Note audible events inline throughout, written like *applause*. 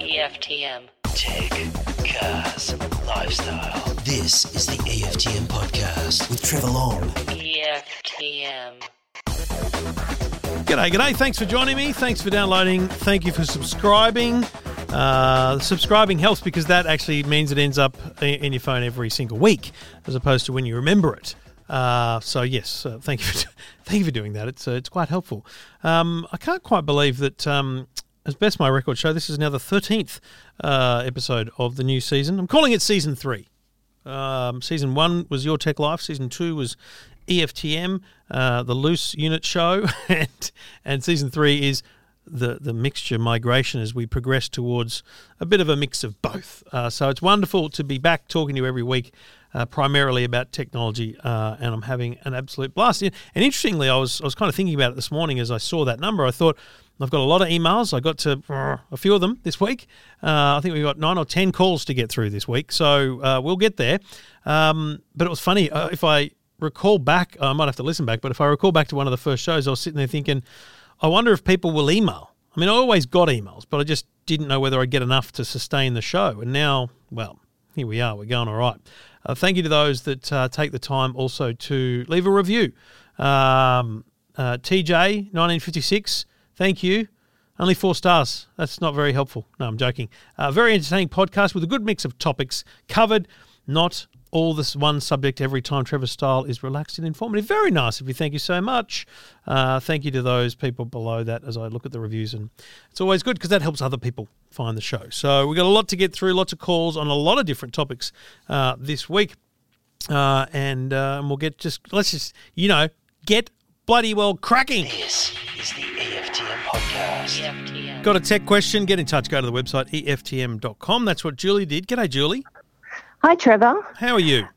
EFTM. Tech, cars, lifestyle. This is the EFTM podcast with Trevor Long. EFTM. G'day, g'day. Thanks for joining me. Thanks for downloading. Thank you for subscribing. Uh, subscribing helps because that actually means it ends up in your phone every single week, as opposed to when you remember it. Uh, so yes, uh, thank you for *laughs* thank you for doing that. It's uh, it's quite helpful. Um, I can't quite believe that. Um, as best my record show, this is now the thirteenth uh, episode of the new season. I'm calling it season three. Um, season one was Your Tech Life. Season two was EFTM, uh, the loose unit show, *laughs* and and season three is the the mixture migration as we progress towards a bit of a mix of both. Uh, so it's wonderful to be back talking to you every week, uh, primarily about technology, uh, and I'm having an absolute blast. And interestingly, I was I was kind of thinking about it this morning as I saw that number. I thought. I've got a lot of emails. I got to uh, a few of them this week. Uh, I think we've got nine or ten calls to get through this week, so uh, we'll get there. Um, but it was funny uh, if I recall back. I might have to listen back, but if I recall back to one of the first shows, I was sitting there thinking, I wonder if people will email. I mean, I always got emails, but I just didn't know whether I'd get enough to sustain the show. And now, well, here we are. We're going all right. Uh, thank you to those that uh, take the time also to leave a review. Um, uh, TJ, 1956, thank you. Only four stars. That's not very helpful. No, I'm joking. Uh, very entertaining podcast with a good mix of topics covered. Not all this one subject every time. Trevor style is relaxed and informative. Very nice of you. Thank you so much. Uh, thank you to those people below that as I look at the reviews. And it's always good because that helps other people find the show. So we've got a lot to get through, lots of calls on a lot of different topics uh, this week. Uh, and, uh, and we'll get just, let's just, you know, get bloody well cracking. This is the EFTM podcast. EFTM. Got a tech question? Get in touch. Go to the website EFTM.com. That's what Julie did. G'day, Julie. Hi, Trevor. How are you?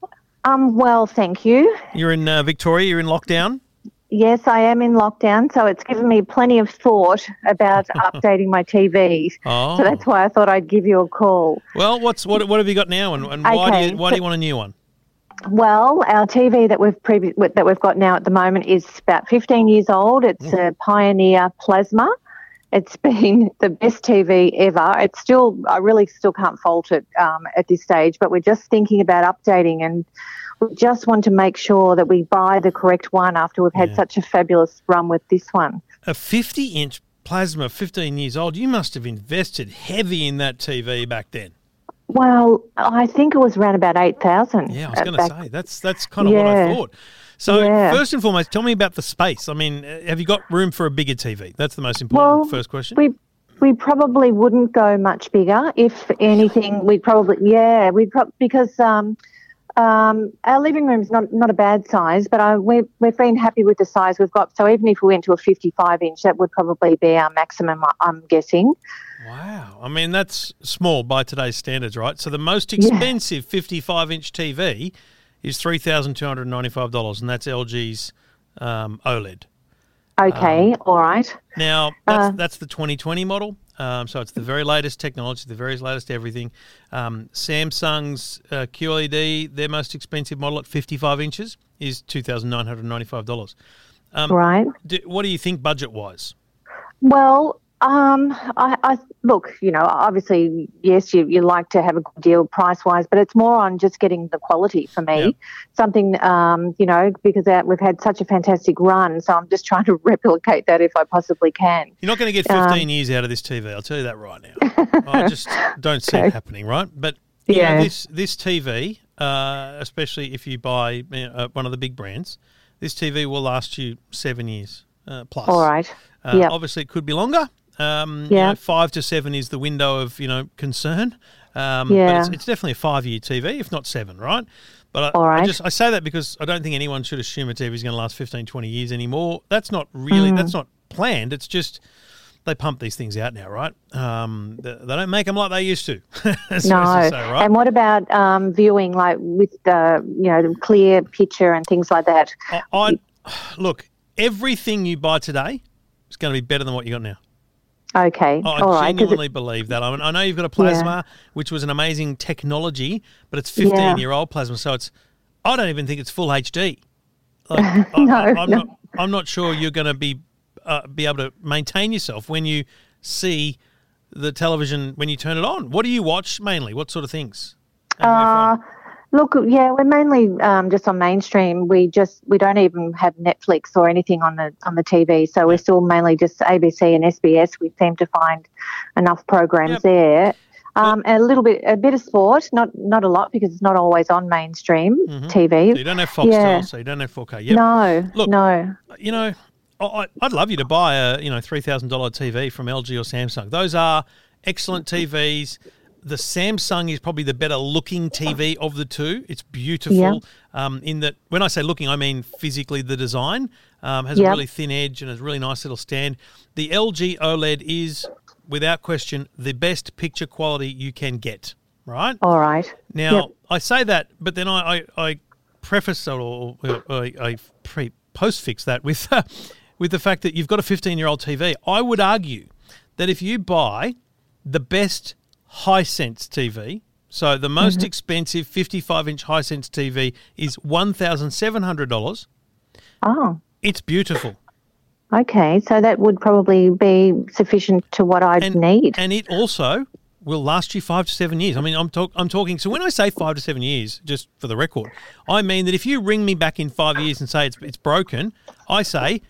Um, well, thank you. You're in uh, Victoria. You're in lockdown. Yes, I am in lockdown, so it's given me plenty of thought about *laughs* updating my TV. Oh. So that's why I thought I'd give you a call. Well, what's what? What have you got now, and, and why do you why do you want a new one? Well, our TV that we've previ- that we've got now at the moment is about 15 years old. It's a Pioneer Plasma. It's *laughs* been the best TV ever. It's still, I really still can't fault it um, at this stage, but we're just thinking about updating and we just want to make sure that we buy the correct one after we've had Yeah. such a fabulous run with this one. A 50 inch plasma, 15 years old. You must have invested heavy in that TV back then. Well, I think it was around about 8,000. Yeah, I was going to say that's that's kind of what I thought. So Yeah. first and foremost, tell me about the space. I mean, uh, have you got room for a bigger TV? That's the most important Well, first question. We we probably wouldn't go much bigger. If anything, we'd probably yeah, we'd pro- because um, um, our living room's not not a bad size, but I, we've we've been happy with the size we've got. So even if we went to a 55 inch, that would probably be our maximum. I- I'm guessing. Wow. I mean, that's small by today's standards, right? So the most expensive 55 inch TV is $3,295, and that's LG's um, OLED. Okay, Um, all right. Now, that's, Uh, that's the 2020 model. Um, so it's the very latest technology, the very latest everything. Um, Samsung's uh, QLED, their most expensive model at 55 inches, is $2,995. Um, Right. do, what do you think budget wise? Well, um, I, I look, you know, obviously, yes, you, you like to have a good deal price wise, but it's more on just getting the quality for me. Yeah. Something, um, you know, because uh, we've had such a fantastic run, so I'm just *laughs* trying to replicate that if I possibly can. You're not going to get Um, 15 years out of this TV. I'll tell you that right now. *laughs* I just don't see it happening, right? But you know, Yeah. this this TV, uh, especially if you buy uh, one of the big brands, this TV will last you seven years uh, plus. All right. Uh, yeah. Obviously, it could be longer. Um, you Yeah. know, five to seven is the window of you know concern. Um, But Yeah. it's, it's definitely a five-year TV, if not seven, right? But I, I just I say that because I don't think anyone should assume a TV is going to last 15, 20 years anymore. That's not really Mm. that's not planned. It's just they pump these things out now, right? Um, they, they don't make them like they used to. *laughs* No. say, right? And what about um, viewing, like with the, you know, the clear picture and things like that? I, I *sighs* look everything you buy today is going to be better than what you got now. Okay. Oh, I All right. genuinely believe that. I, mean, I know you've got a plasma, which was an amazing technology, but it's 15 Yeah. year old plasma, so it's. I don't even think it's full HD. Like, *laughs* No, I, am no. not. I'm not sure you're going to be uh, be able to maintain yourself when you see the television when you turn it on? What do you watch mainly? What sort of things? And where from? Uh, look, yeah, we're mainly um, just on mainstream. We just we don't even have Netflix or anything on the on the TV, so we're still mainly just ABC and SBS. We seem to find enough programs Yep. there. Um, and a little bit, a bit of sport, not not a lot because it's not always on mainstream TV. Mm-hmm. So you don't have Foxtel, Yeah. so you don't have 4K. Yep. No, Look, no. you know, I- I, I'd love you to buy a you know three thousand dollar TV from LG or Samsung. Those are excellent TVs. The Samsung is probably the better looking TV of the two. It's beautiful. Yeah. Um, in that, when I say looking, I mean physically. The design um, has Yeah. a really thin edge and a really nice little stand. The LG OLED is, without question, the best picture quality you can get. Right. All right. Now Yep. I say that, but then I I, I preface or, or, or I, I pre post fix that with *laughs* with the fact that you've got a 15 year old TV. I would argue that if you buy the best Hisense TV, so the most Mm-hmm. expensive 55 inch Hisense TV is one thousand seven hundred dollars. Oh, It's beautiful. okay. So that would probably be sufficient to what I'd and, need. And it also will last you five to seven years. I mean, I'm, talk, I'm talking. So when I say five to seven years, just for the record, I mean that if you ring me back in five years and say it's, it's broken, I say,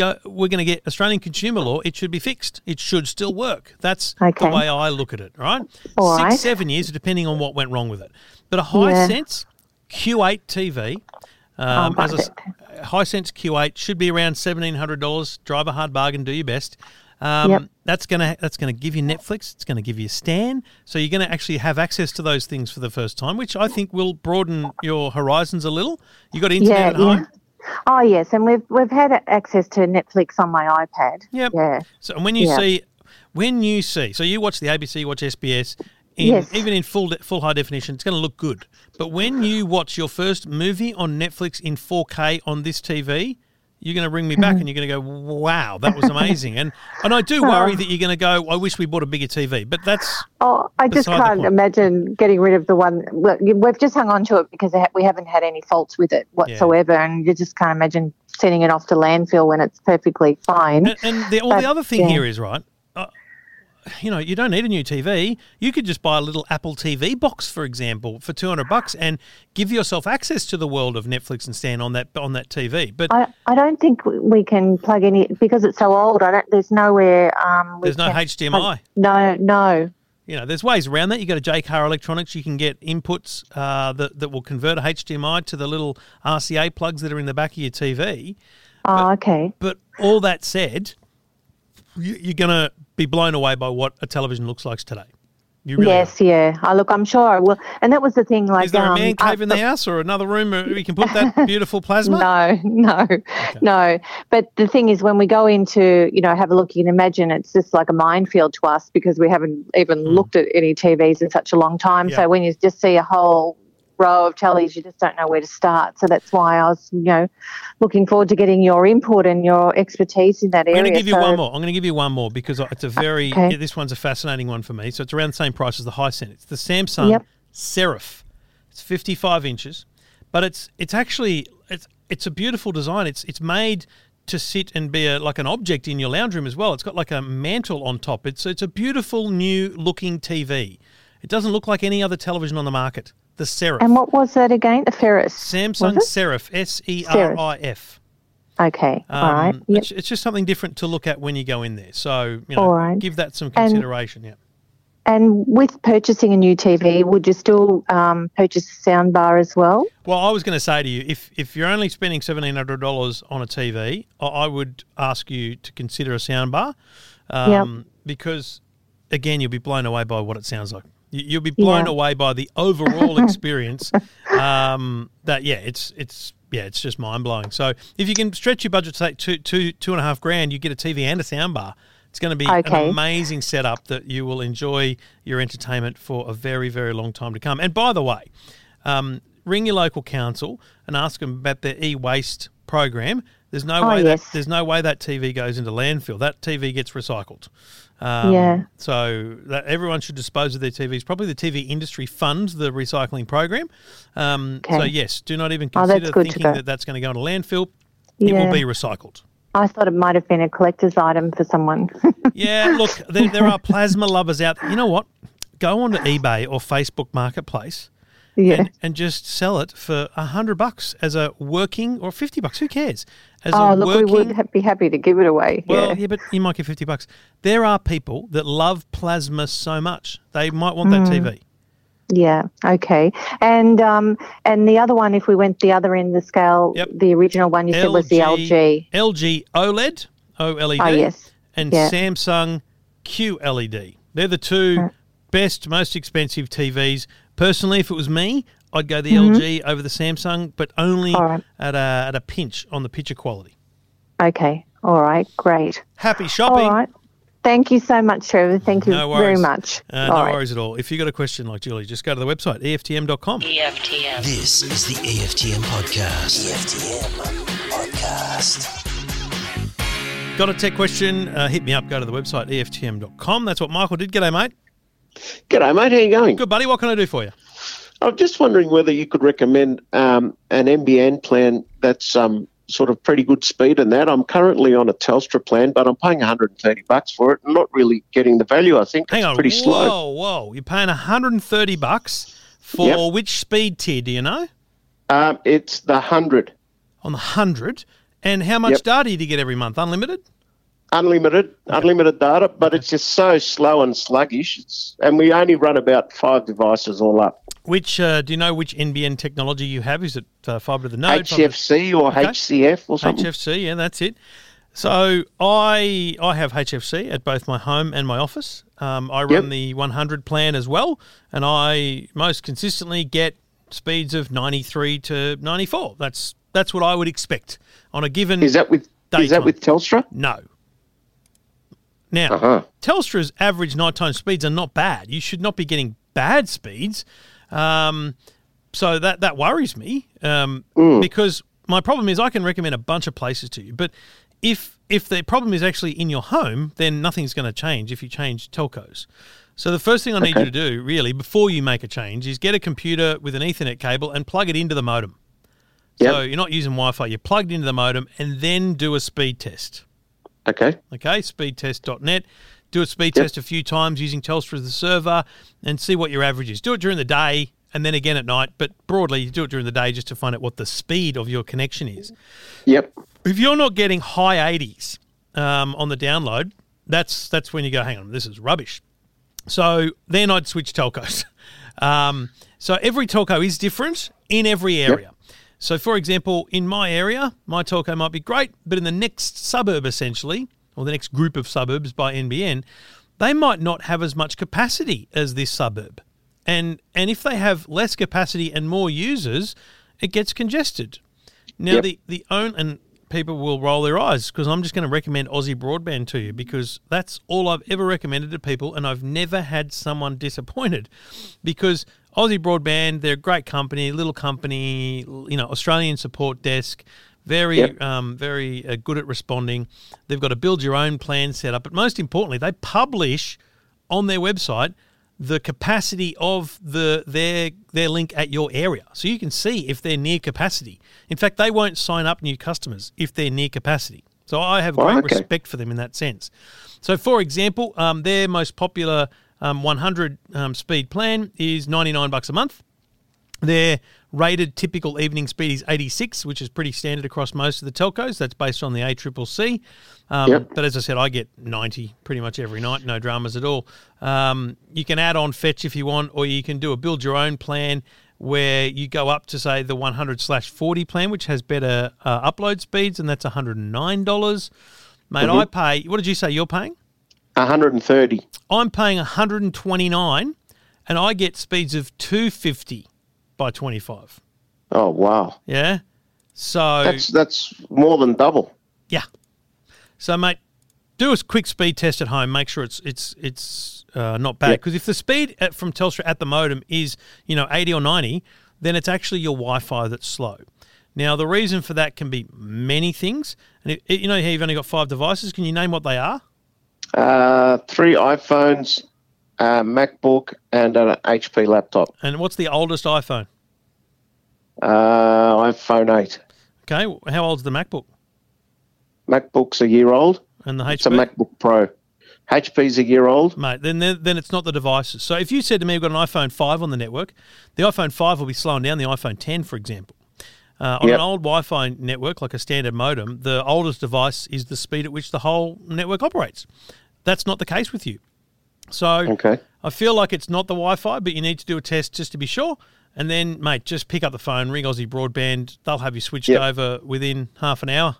go. We're going to get Australian consumer law. It should be fixed. It should still work. That's Okay. the way I look at it. Right? All Six, right. seven years, depending on what went wrong with it. But a Yeah. sense Q8 TV. Um, as a right. s- Hisense Q8 should be around seventeen hundred dollars. Drive a hard bargain, do your best. Um, Yep. That's gonna that's gonna give you Netflix. It's gonna give you Stan. So you're gonna actually have access to those things for the first time, which I think will broaden your horizons a little. You got internet Yeah, at home. yeah. Oh yes, and we've we've had access to Netflix on my iPad. Yep. Yeah. So and when you Yeah. see, when you see, so you watch the ABC, you watch SBS, in, Yes. even in full full high definition, it's going to look good. But when you watch your first movie on Netflix in 4K on this TV, you're going to ring me back and you're going to go, "Wow, that was amazing!" and and I do *laughs* uh-huh. worry that you're going to go, "I wish we bought a bigger TV," but that's Oh, I just can't imagine getting rid of the one. We've just hung on to it because we haven't had any faults with it whatsoever, and you just can't imagine sending it off to landfill when it's perfectly fine. And, and the, well, the other thing yeah. here is right. You know, you don't need a new TV. You could just buy a little Apple TV box, for example, for two hundred bucks, and give yourself access to the world of Netflix and Stan on that on that TV. But I, I don't think we can plug any because it's so old. I don't. There's nowhere. Um, there's no can HDMI. No, no. You know, there's ways around that. You go to Jaycar Electronics. You can get inputs uh, that that will convert a HDMI to the little RCA plugs that are in the back of your TV. Oh, okay. But all that said, you, you're going to be blown away by what a television looks like today. You really are. yes, yeah. I look. I'm sure I will. And that was the thing. Like, Is there a um, man cave uh, in the house or another room where we can put that *laughs* beautiful plasma? No, *laughs* no, no. But the thing is, when we go into, you know, have a look, you can imagine it's just like a minefield to us because we haven't even looked at any TVs in such a long time. Yeah. So when you just see a whole row of tellies, you just don't know where to start. So that's why I was, you know, looking forward to getting your input and your expertise in that area. I'm going to give you So- one more. I'm going to give you one more because it's a very Okay. yeah, this one's a fascinating one for me. So it's around the same price as the high Hisense. It's the Samsung Yep. Serif. It's 55 inches, but it's it's actually it's it's a beautiful design. It's it's made to sit and be a, like an object in your lounge room as well. It's got like a mantle on top. It's it's a beautiful new looking TV. It doesn't look like any other television on the market. The Serif. And what was that again? The Ferris. Samsung? Serif. S E R I F. Okay. all right. Um, Yep. it's, it's just something different to look at when you go in there. So, you know, right. give that some And- consideration. yeah. And with purchasing a new TV, would you still um, purchase a sound bar as well? Well, I was going to say to you, if if you're only spending seventeen hundred dollars on a TV, I, I would ask you to consider a soundbar, um, because again, you'll be blown away by what it sounds like. You, you'll be blown Yeah. away by the overall *laughs* experience. um, that yeah, it's it's yeah, it's just mind blowing. So if you can stretch your budget to say two two two and a half grand, you get a TV and a soundbar. It's going to be an amazing setup that you will enjoy your entertainment for a very, very long time to come. And by the way, um, ring your local council and ask them about their e-waste program. There's no Oh, way yes. that there's no way that TV goes into landfill. That TV gets recycled. Um, Yeah. So that everyone should dispose of their TVs. Probably the TV industry funds the recycling program. Um, So yes, do not even Oh, consider to thinking that that's going to go into landfill. It Yeah. will be recycled. I thought it might have been a collector's item for someone. *laughs* Yeah, look, there, there are plasma lovers out there. You know what? Go onto eBay or Facebook Marketplace yeah. and, and just sell it for a hundred bucks as a working or fifty bucks. Who cares? As oh, look, working, we would ha- be happy to give it away. Well, yeah. yeah, but you might get fifty bucks. There are people that love plasma so much they might want that Mm. TV. Yeah. Okay. And um, and the other one, if we went the other end of the scale, Yep. the original one you said was the LG. LG OLED, OLED, Oh yes. And Yeah. Samsung QLED. They're the two best, most expensive TVs. Personally, if it was me, I'd go the LG over the Samsung, but only Mm-hmm. All right. at a at a pinch on the picture quality. Okay. All right. Great. Happy shopping. All right. Thank you so much, Trevor. Thank you No very much. Uh, no All right. worries at all. If you've got a question like Julie, just go to the website EFTM.com. EFTM. This is the EFTM podcast. EFTM podcast. Got a tech question? Uh, hit me up. Go to the website EFTM.com. That's what Michael did. G'day, mate. G'day, mate. How you going? Good, buddy. What can I do for you? I'm just wondering whether you could recommend um, an NBN plan that's um, sort of pretty good speed and that. I'm currently on a Telstra plan, but I'm paying 130 bucks for it. Not really getting the value. I think Hang it's on. pretty whoa, slow. whoa. whoa! You're paying 130 bucks for Yep. which speed tier? Do you know? Um, it's the 100 On the 100. And how much Yep. data do you get every month? Unlimited? unlimited, unlimited data, but it's just so slow and sluggish. It's, and we only run about five devices all up. Which uh, do you know which NBN technology you have? Is it uh, fibre to the node? HFC or Okay. HCF or something. HFC, yeah, that's it. So I I have HFC at both my home and my office. Um, I run Yep. the 100 plan as well, and I most consistently get speeds of 93 to 94. That's that's what I would expect on a given. Is that with is that with Telstra? no? Now, Uh-huh. Telstra's average nighttime speeds are not bad. You should not be getting bad speeds. Um, so that that worries me um, because my problem is I can recommend a bunch of places to you, but if if the problem is actually in your home, then nothing's going to change if you change telcos. So the first thing I need you to do, really, before you make a change, is get a computer with an Ethernet cable and plug it into the modem. So you're not using Wi-Fi; you're plugged into the modem, and then do a speed test. Okay. Okay, speedtest.net. Do a speed Yep. test a few times using Telstra as the server and see what your average is. Do it during the day and then again at night, but broadly, you do it during the day just to find out what the speed of your connection is. Yep. If you're not getting high 80s um, on the download, that's that's when you go, hang on, this is rubbish. So then I'd switch telcos. *laughs* Um, so every telco is different in every area. So, for example, in my area, my telco might be great, but in the next suburb, essentially, or the next group of suburbs by NBN, they might not have as much capacity as this suburb. And and if they have less capacity and more users, it gets congested. Now Yep. the the own and people will roll their eyes because I'm just going to recommend Aussie Broadband to you because that's all I've ever recommended to people, and I've never had someone *laughs* disappointed because Aussie Broadband they're a great company, little company, you know, Australian support desk. Very, Yep. um, very uh, good at responding. They've got to build your own plan set up, but most importantly, they publish on their website the capacity of the their their link at your area, so you can see if they're near capacity. In fact, they won't sign up new customers if they're near capacity. So I have great okay. respect for them in that sense. So, for example, um, their most popular um, 100 um, speed plan is 99 bucks a month. Their rated typical evening speed is 86, which is pretty standard across most of the telcos. That's based on the ACCC. Um, Yep. But as I said, I get 90 pretty much every night, no dramas at all. Um, you can add on Fetch if you want, or you can do a build your own plan where you go up to, say, the 100 slash 40 plan, which has better uh, upload speeds, and that's $109. Mate, I pay, what did you say you're paying? 130. I'm paying 129 and I get speeds of 250 by 25. Oh wow, Yeah. So that's that's more than double. yeah. So mate, do a quick speed test at home. Make sure it's it's it's uh, not bad Yeah. because if the speed at, from Telstra at the modem is you know 80 or 90, then it's actually your Wi-Fi that's slow. Now the reason for that can be many things. And you know how you've only got five devices. Can you name what they are? Uh, three iPhones, a MacBook, and an HP laptop. And what's the oldest iPhone? Uh, iPhone 8. Okay, how old's the MacBook? MacBook's a year old. And the HP? It's a MacBook Pro. HP's a year old. Mate, then, then it's not the devices. So if you said to me, we've got an iPhone 5 on the network, the iPhone 5 will be slowing down the iPhone 10, for example. Uh, on Yep. an old Wi Fi network, like a standard modem, the oldest device is the speed at which the whole network operates. That's not the case with you. So Okay. I feel like it's not the Wi Fi, but you need to do a test just to be sure. And then, mate, just pick up the phone, ring Aussie Broadband. They'll have you switched Yep. over within half an hour.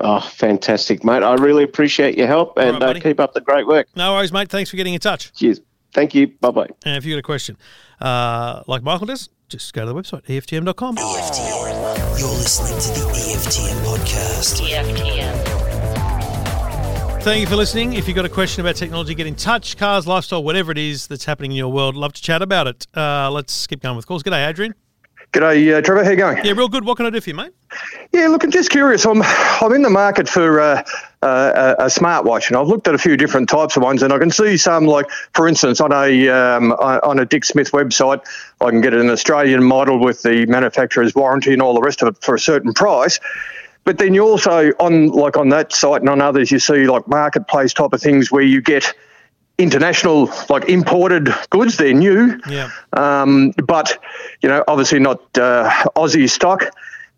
Oh, fantastic, mate. I really appreciate your help and right, uh, keep up the great work. No worries, mate. Thanks for getting in touch. Cheers. Thank you. Bye bye. And if you've got a question, uh, like Michael does, just go to the website, EFTM.com. EFTM. You're listening to the EFTM podcast. EFTM. Thank you for listening. If you've got a question about technology, get in touch. Cars, lifestyle, whatever it is that's happening in your world, love to chat about it. Uh, let's keep going with calls. G'day, Adrian. G'day, uh, Trevor. How you going? Yeah, real good. What can I do for you, mate? Yeah, look, I'm just curious. I'm I'm in the market for uh, uh, a, a smartwatch, and I've looked at a few different types of ones, and I can see some like, for instance, on a um, on a Dick Smith website, I can get an Australian model with the manufacturer's warranty and all the rest of it for a certain price. But then you also on like on that site and on others, you see like marketplace type of things where you get international like imported goods. They're new. Yeah. um, but you know, obviously not uh, Aussie stock.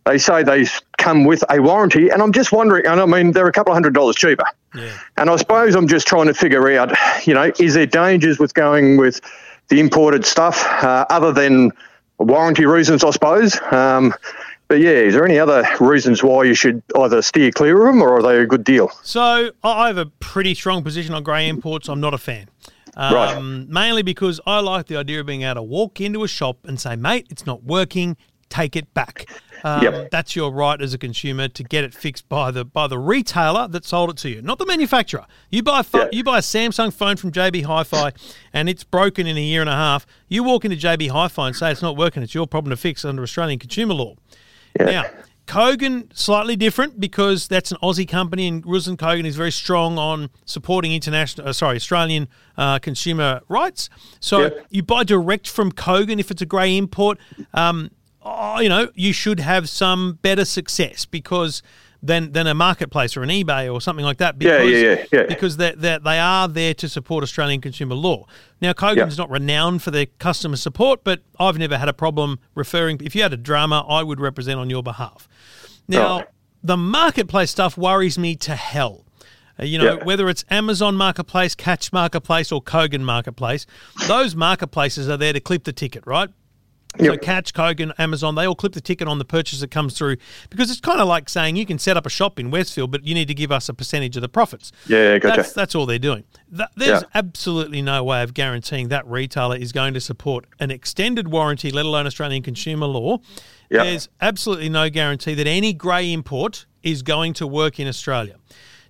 They say they come with a warranty, and I'm just wondering. And I mean, they're a couple of hundred dollars cheaper. Yeah. And I suppose I'm just trying to figure out, you know, is there dangers with going with the imported stuff uh, other than warranty reasons? I suppose. Um, but yeah, is there any other reasons why you should either steer clear of them, or are they a good deal? So I have a pretty strong position on grey imports. I'm not a fan. Um, Right. Mainly because I like the idea of being able to walk into a shop and say, mate, it's not working. Take it back. Um, Yep. That's your right as a consumer to get it fixed by the by the retailer that sold it to you, not the manufacturer. You buy a pho- Yeah. you buy a Samsung phone from JB Hi-Fi and it's broken in a year and a half. You walk into JB Hi-Fi and say it's not working. It's your problem to fix under Australian consumer law. Now, Kogan slightly different because that's an Aussie company, and Ruslan Kogan is very strong on supporting international, uh, sorry, Australian uh, consumer rights. So Yep. you buy direct from Kogan if it's a grey import. Um, oh, you know, you should have some better success because than than a marketplace or an eBay or something like that. Yeah, Because, yeah, yeah, yeah. Because they they they are there to support Australian consumer law. Now, Kogan's not renowned for their customer support, but I've never had a problem referring. If you had a drama, I would represent on your behalf. Now, Right. the marketplace stuff worries me to hell. Uh, you know, Yeah. whether it's Amazon Marketplace, Catch Marketplace, or Kogan Marketplace, those marketplaces are there to clip the ticket, right? So Yep. Catch, Kogan, Amazon, they all clip the ticket on the purchase that comes through because it's kind of like saying you can set up a shop in Westfield, but you need to give us a percentage of the profits. Yeah, gotcha. That's, that's all they're doing. Th- there's Yeah. absolutely no way of guaranteeing that retailer is going to support an extended warranty, let alone Australian consumer law. Yeah. There's absolutely no guarantee that any grey import is going to work in Australia.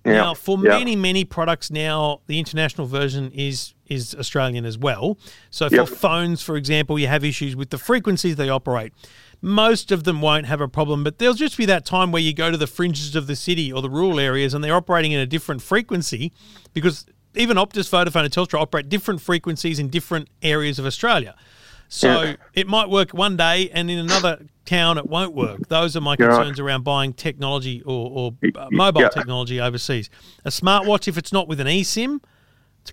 Yeah. Now, for Yeah. many, many products now, the international version is is Australian as well. So for Yep. phones, for example, you have issues with the frequencies they operate. Most of them won't have a problem, but there'll just be that time where you go to the fringes of the city or the rural areas and they're operating in a different frequency because even Optus, Vodafone, and Telstra operate different frequencies in different areas of Australia. So Yeah. it might work one day, and in another town it won't work. Those are my You're right. concerns around buying technology or, or uh, mobile Yeah. technology overseas. A smartwatch, if it's not with an eSIM,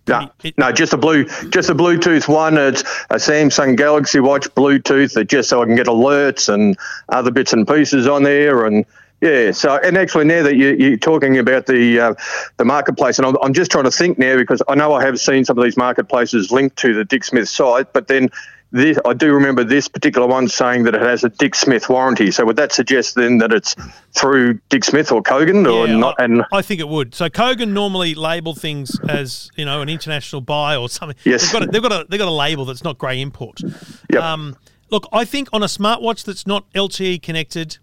No, it- no, just a blue, just a Bluetooth one. It's a Samsung Galaxy Watch Bluetooth, that just so I can get alerts and other bits and pieces on there. And yeah, so and actually now that you, you're talking about the uh, the marketplace, and I'm, I'm just trying to think now because I know I have seen some of these marketplaces linked to the Dick Smith site, but then. This, I do remember this particular one saying that it has a Dick Smith warranty. So would that suggest then that it's through Dick Smith or Kogan or Yeah, not? I, And I think it would. So Kogan normally label things as you know an international buy or something. Yes. they've got a, they've got a they've got a label that's not grey import. Yep. Um, look, I think on a smartwatch that's not LTE connected,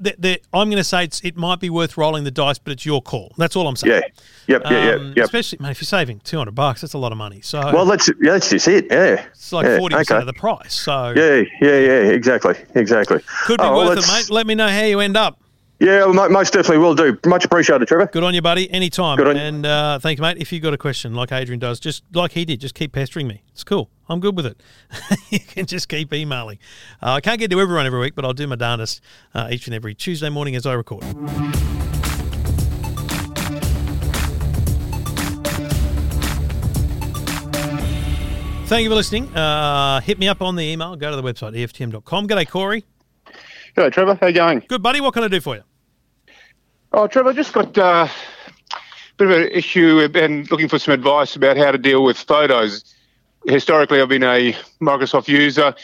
that that I'm going to say it's, it might be worth rolling the dice, but it's your call. That's all I'm saying. yeah, yep, yeah, yeah, Um, yep. Especially, man, if you're saving 200 bucks, that's a lot of money. So Well, that's that's just it. Yeah, it's like yeah, 40% okay. of the price. So Yeah, yeah, yeah, exactly, exactly. could be Oh, well, worth it, mate. Let me know how you end up. Yeah, most definitely will do. Much appreciated, Trevor. Good on you, buddy. Anytime. Good on you. And uh, thank you, mate. If you've got a question like Adrian does, just like he did, just keep pestering me. It's cool. I'm good with it. *laughs* you can just keep emailing. Uh, I can't get to everyone every week, but I'll do my darndest uh, each and every Tuesday morning as I record. Thank you for listening. Uh, hit me up on the email. Go to the website, EFTM.com. G'day, Corey. G'day, Trevor. How you going? Good, buddy. What can I do for you? Oh, Trevor, I just got uh, a bit of an issue and looking for some advice about how to deal with photos. Historically, I've been a Microsoft user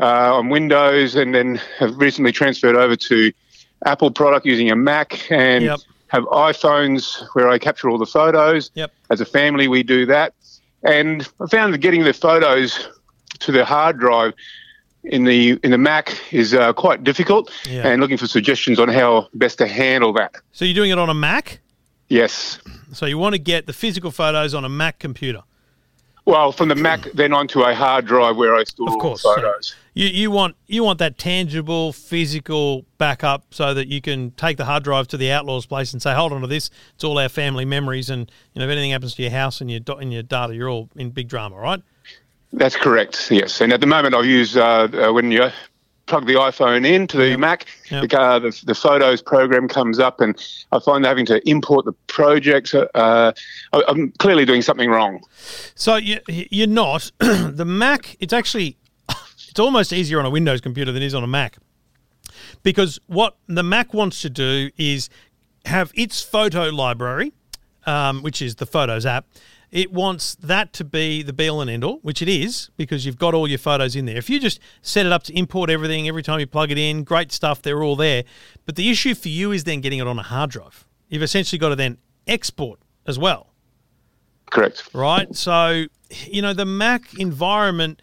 uh, on Windows and then have recently transferred over to Apple product using a Mac and Yep. have iPhones where I capture all the photos. Yep. As a family, we do that. And I found that getting the photos to the hard drive in the in the Mac is uh, quite difficult, Yeah. and looking for suggestions on how best to handle that. So you're doing it on a Mac? Yes. So you want to get the physical photos on a Mac computer? Well, from the Mac, *clears throat* then onto a hard drive where I store Of all course. the photos. You you want you want that tangible, physical backup so that you can take the hard drive to the outlaw's place and say, "Hold on to this. It's all our family memories, and you know if anything happens to your house and your and your data, you're all in big drama, right?" That's correct. Yes, and at the moment, I use uh, uh, when you plug the iPhone into the Mac, Yep. the, uh, the the Photos program comes up, and I find having to import the projects. Uh, I'm clearly doing something wrong. So you you're not *clears throat* the Mac. It's actually *laughs* it's almost easier on a Windows computer than it is on a Mac, because what the Mac wants to do is have its photo library, um, which is the Photos app. It wants that to be the be all and end all, which it is because you've got all your photos in there. If you just set it up to import everything every time you plug it in, great stuff, they're all there. But the issue for you is then getting it on a hard drive. You've essentially got to then export as well Correct. right? So, you know, the Mac environment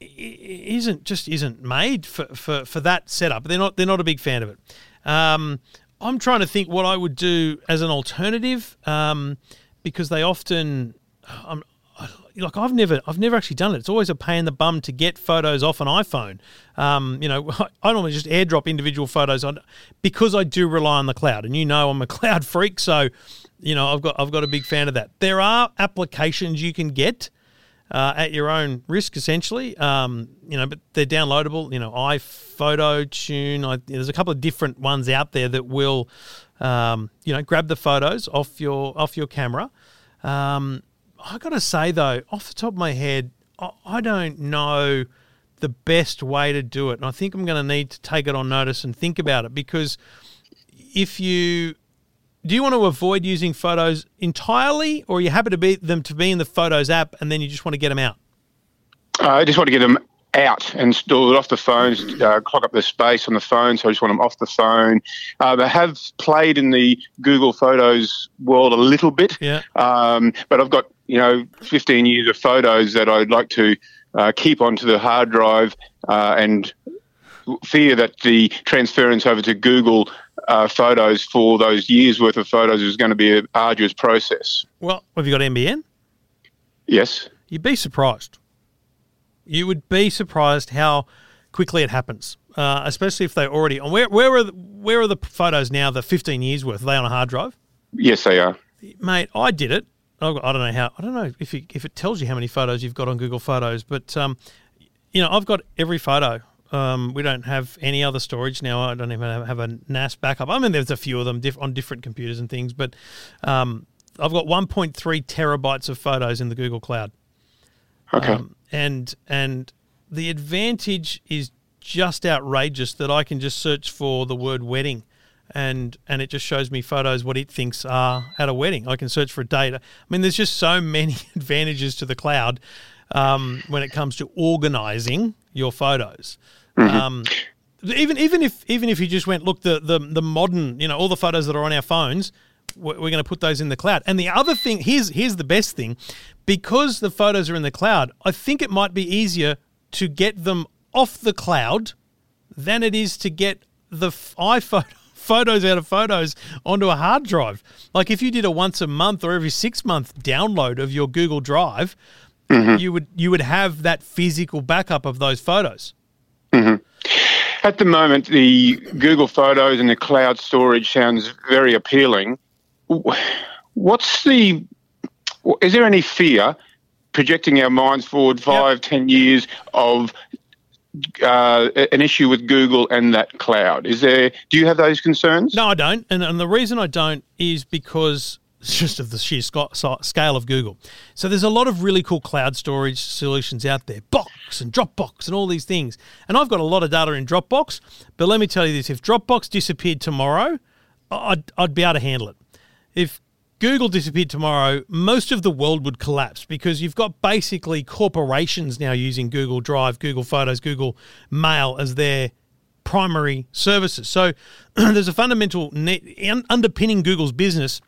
isn't just isn't made for, for, for that setup. They're not they're not a big fan of it. Um, I'm trying to think what I would do as an alternative um, because they often, I'm, I- like I've never I've never actually done it. It's always a pain in the bum to get photos off an iPhone. Um, you know, *laughs* I normally just airdrop individual photos on because I do rely on the cloud, and you know I'm a *laughs* cloud freak, so you know I've got I've got a big fan of that. There are applications you can get uh, at your own risk, essentially. Um, you know, but they're downloadable. You know, iPhoto Tune. I, there's a couple of different ones out there that will, um, you know, grab the photos off your off your camera. Um, I got to say though, off the top of my head, I, I don't know the best way to do it, and I think I'm going to need to take it on notice and think about it because if you do you want to avoid using photos entirely, or are you happy to be them to be in the Photos app and then you just want to get them out? Uh, I just want to get them out and store it off the phones, uh, clog up the space on the phone. So I just want them off the phone. Uh, I have played in the Google Photos world a little bit, Yeah. um, but I've got you know 15 years of photos that I'd like to uh, keep onto the hard drive uh, and fear that the transference over to Google uh, Photos for those years worth of photos is going to be an arduous process. Well, have you got NBN? Yes. You'd be surprised. You would be surprised how quickly it happens, uh, especially if they already. Where where are the, where are the photos now? The 15 years worth? Are they on a hard drive? Yes, they are. mate, I did it. I I don't know how. I don't know if it, if it tells you how many photos you've got on Google Photos, but um, you know, I've got every photo. Um, we don't have any other storage now. I don't even have, have a NAS backup. I mean, there's a few of them diff- on different computers and things, but um, I've got 1.3 terabytes of photos in the Google Cloud. Okay. Um, and and the advantage is just outrageous that I can just search for the word wedding and and it just shows me photos what it thinks are at a wedding. I can search for a date. I mean there's just so *laughs* many advantages to the cloud um, when it comes to organizing your photos. Um, even even if even if you just went look the the the modern you know all the photos that are on our phones we're, we're going to put those in the cloud and the other thing here's here's the best thing because the photos are in the cloud i think it might be easier to get them off the cloud than it is to get the iPhone photos out of photos onto a hard drive. Like if you did a once a month or every six month download of your Google Drive, mm-hmm. you would you would have that physical backup of those photos. Mm-hmm. At the moment, the Google Photos and the cloud storage sounds very appealing. What's the? Is there any fear projecting our minds forward five, ten years of uh, an issue with Google and that cloud? Is there? Do you have those concerns? No, I don't. And, and the reason I don't is because just of the sheer scale of Google. So there's a lot of really cool cloud storage solutions out there, Box and Dropbox and all these things. And I've got a lot of data in Dropbox, but let me tell you this: if Dropbox disappeared tomorrow, I'd, I'd be able to handle it. If Google disappeared tomorrow, most of the world would collapse because you've got basically corporations now using Google Drive, Google Photos, Google Mail as their primary services. So *clears throat* there's a fundamental need, underpinning Google's business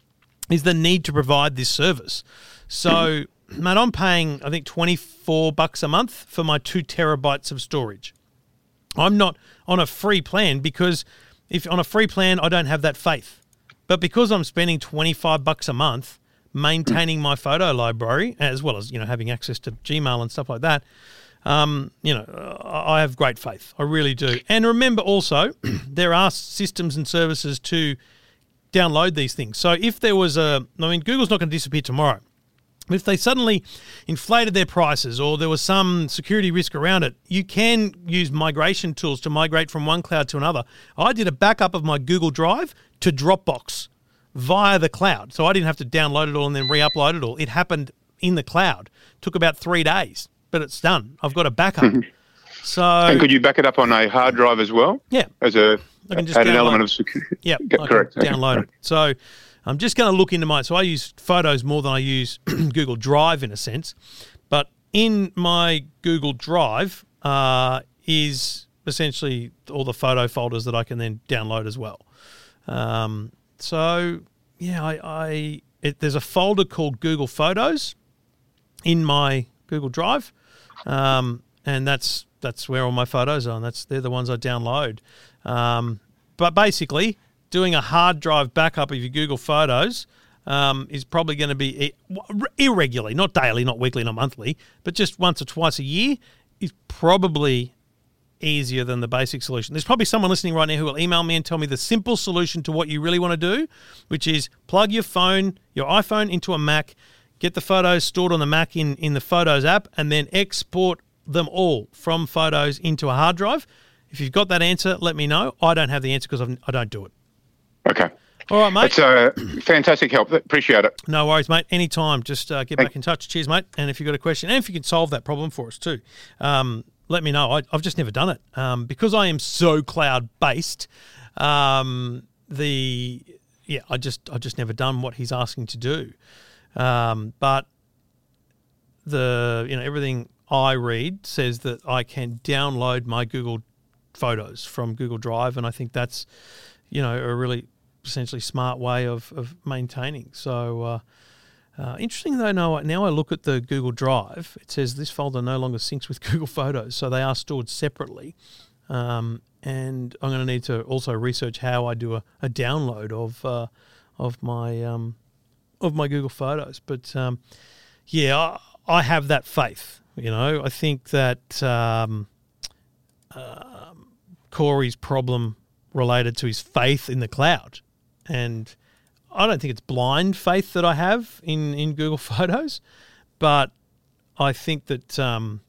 is the need to provide this service. So, *clears throat* mate, I'm paying I think 24 bucks a month for my 2 terabytes of storage. I'm not on a free plan because if on a free plan I don't have that faith. But because I'm spending 25 bucks a month maintaining my photo library as well as, you know, having access to Gmail and stuff like that, um, you know, I have great faith. I really do. And remember also, *clears throat* there are systems and services to download these things. So if there was a, I mean, Google's not going to disappear tomorrow. If they suddenly inflated their prices or there was some security risk around it, you can use migration tools to migrate from one cloud to another. I did a backup of my Google Drive to Dropbox via the cloud. So I didn't have to download it all and then re upload it all. It happened in the cloud. took about three days, but it's done. I've got a backup. so. And could you back it up on a hard drive as well? Yeah. As a I can just add an element of security. Yeah, *laughs* correct. can Okay. download it. So I'm just going to look into my. So I use Photos more than I use *clears throat* Google Drive in a sense, but in my Google Drive uh, is essentially all the photo folders that I can then download as well. Um, so yeah, I, I it, there's a folder called Google Photos in my Google Drive, um, and that's that's where all my photos are. And that's they're the ones I download. Um, but basically, doing a hard drive backup of your Google Photos um, is probably going to be irregularly, not daily, not weekly, not monthly, but just once or twice a year is probably easier than the basic solution. There's probably someone listening right now who will email me and tell me the simple solution to what you really want to do, which is plug your phone, your iPhone into a Mac, get the photos stored on the Mac in, in the Photos app, and then export them all from Photos into a hard drive. If you've got that answer, let me know. I don't have the answer because I don't do it. Okay. All right, mate. That's a fantastic help. Appreciate it. No worries, mate. Anytime. Just uh, get back in touch. Cheers, mate. And if you've got a question, and if you can solve that problem for us too, um, let me know. I, I've just never done it um, because I am so cloud based. Um, the yeah, I just I just never done what he's asking to do. Um, but the you know everything I read says that I can download my Google Photos from Google Drive, and I think that's you know a really essentially smart way of, of maintaining. So uh, uh, interesting though. Now, now I look at the Google Drive. It says this folder no longer syncs with *laughs* Google Photos, so they are stored separately. Um, and I'm going to need to also research how I do a, a download of uh, of my um, of my Google Photos. But um, yeah, I, I have that faith. You know, I think that um, um, Corey's problem related to his faith in the cloud, and I don't think it's blind faith that I have in in Google *laughs* Photos, but I think that um,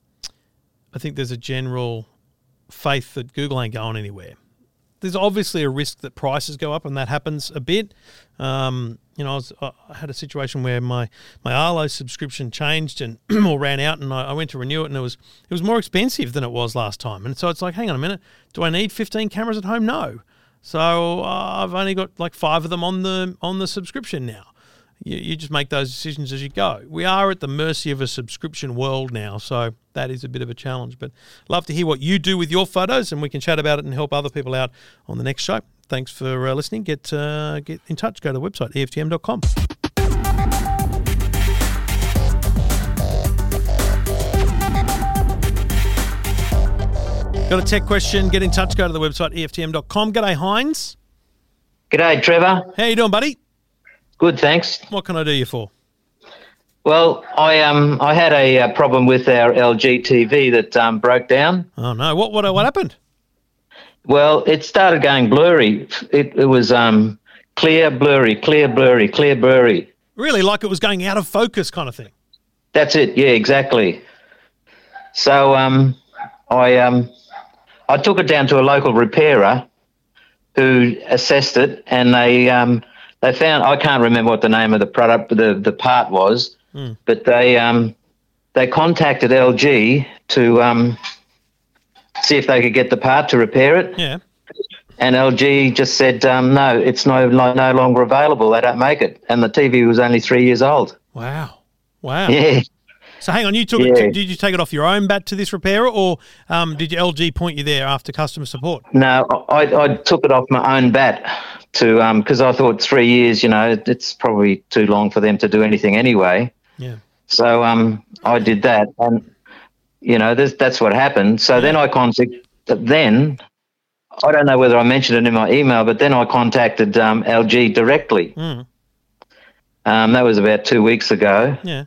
I think there's a general faith that Google ain't going anywhere. There's obviously a risk that prices go up, and that happens a bit. Um, you know, I, was, I had a situation where my my Arlo subscription changed and *clears throat* or ran out, and I, I went to renew it, and it was it was more expensive than it was last time. And so it's like, hang on a minute, do I need 15 cameras at home? No. So uh, I've only got like five of them on the on the subscription now. You, you just make those decisions as you go. We are at the mercy of a subscription world now, so that is a bit of a challenge. But love to hear what you do with your photos, and we can chat about it and help other people out on the next show. Thanks for uh, listening. Get uh, get in touch. Go to the website eftm.com. Got a tech question? Get in touch. Go to the website eftm.com. G'day, Heinz. G'day, Trevor. How you doing, buddy? Good, thanks. What can I do you for? Well, I um I had a uh, problem with our LG TV that um, broke down. Oh no! What what what happened? Well, it started going blurry. It, it was um clear, blurry, clear, blurry, clear, blurry. Really, like it was going out of focus, kind of thing. That's it. Yeah, exactly. So um, I um, I took it down to a local repairer who assessed it, and they um, they found I can't remember what the name of the product, the the part was, but they um, they contacted LG to um, see if they could get the part to repair it, Yeah. and LG just said um, no, it's no no no longer available. They don't make it, and the TV was only three years old. Wow. Wow. Yeah. So hang on, you took it. Yeah. Did you take it off your own bat to this repairer, or um, did your LG point you there after customer support? No, I, I took it off my own bat to because I thought three years, you know, it's probably too long for them to do anything anyway. Yeah. So um, I did that, and you know, this, that's what happened. So then I contacted. Then I don't know whether I mentioned it in my email, but then I contacted um, LG directly. Mm. Um, that was about two weeks ago, Yeah.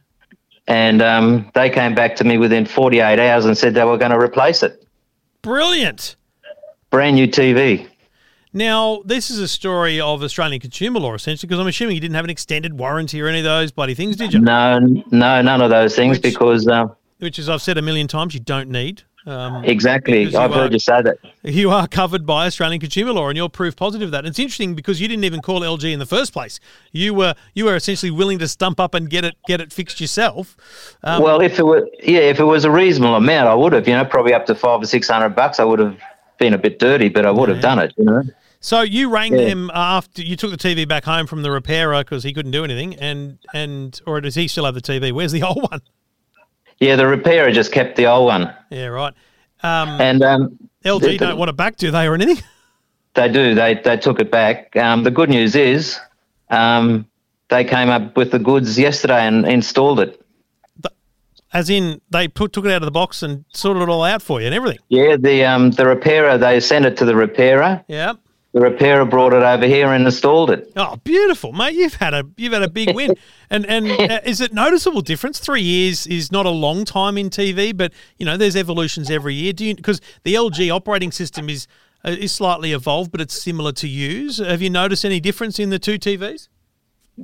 And um, they came back to me within 48 hours and said they were going to replace it. Brilliant. Brand new TV. Now, this is a story of Australian consumer law, essentially, because I'm assuming you didn't have an extended warranty or any of those bloody things, did you? No, no, none of those things Which- because. Um, Which, as I've said a million times, you don't need. Um, Exactly. You I've are- heard you say that. you are covered by Australian consumer law, and you're proof positive of that. And it's interesting because you didn't even call LG in the first place. You were you were essentially willing to stump up and get it get it fixed yourself. Um, well, if it were, yeah, if it was a reasonable amount, I would have. You know, probably up to five or six hundred bucks. I would have been a bit dirty, but I would have done it. You know. so you rang Yeah. them after you took the TV back home from the repairer because he couldn't do anything, and and or does he still have the TV? Where's the *laughs* old one? Yeah, the repairer just kept the old one, Yeah, right. Um, and um, LG the- don't want it back, do they, or anything? *laughs* they do. They they took it back. Um, the good news is, um, they came up with the goods yesterday and installed it. As in, they put took it out of the box and sorted it all out for you and everything. Yeah, the um, the repairer they sent it to the repairer. Yeah. The repairer brought it over here and installed it. Oh, beautiful, mate! You've had a you've had a big win, and and *laughs* uh, is it noticeable difference? Three years is not a long time in TV, but you know there's evolutions every year. Do you because the LG operating system is uh, is slightly evolved, but it's similar to use. Have you noticed any difference in the two TVs?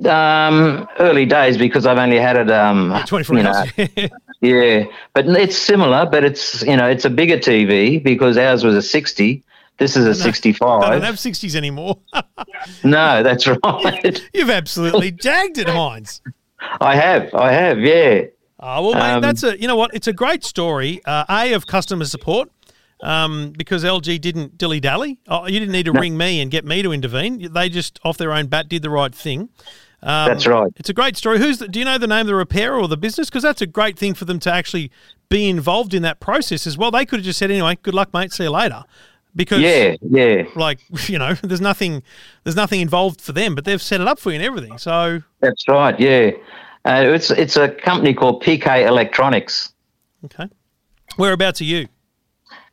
Um, early days because I've only had it. Um, *laughs* Twenty four you know, hours. *laughs* Yeah, but it's similar, but it's you know it's a bigger TV because ours was a sixty. This is a I sixty-five. I don't have sixties anymore. *laughs* No, that's *laughs* right. You've absolutely jagged it, Heinz. I have, I have, yeah. Oh, well, mate, Um, that's a you know what? It's a great story. Uh, a of customer support. Um, because LG didn't dilly dally. Oh, you didn't need to ring me and get me to intervene. They just off their own bat did the right thing. Um, That's right. It's a great story. Who's the, do you know the name of the repairer or the business? Because that's a great thing for them to actually be involved in that process as well. They could have just said, anyway, good luck, mate. See you later. Because Yeah, yeah, like *laughs* you know, there's nothing, there's nothing involved for them, but they've set it up for you and everything. So that's right. Yeah, uh, it's it's a company called PK Electronics. okay, whereabouts are you?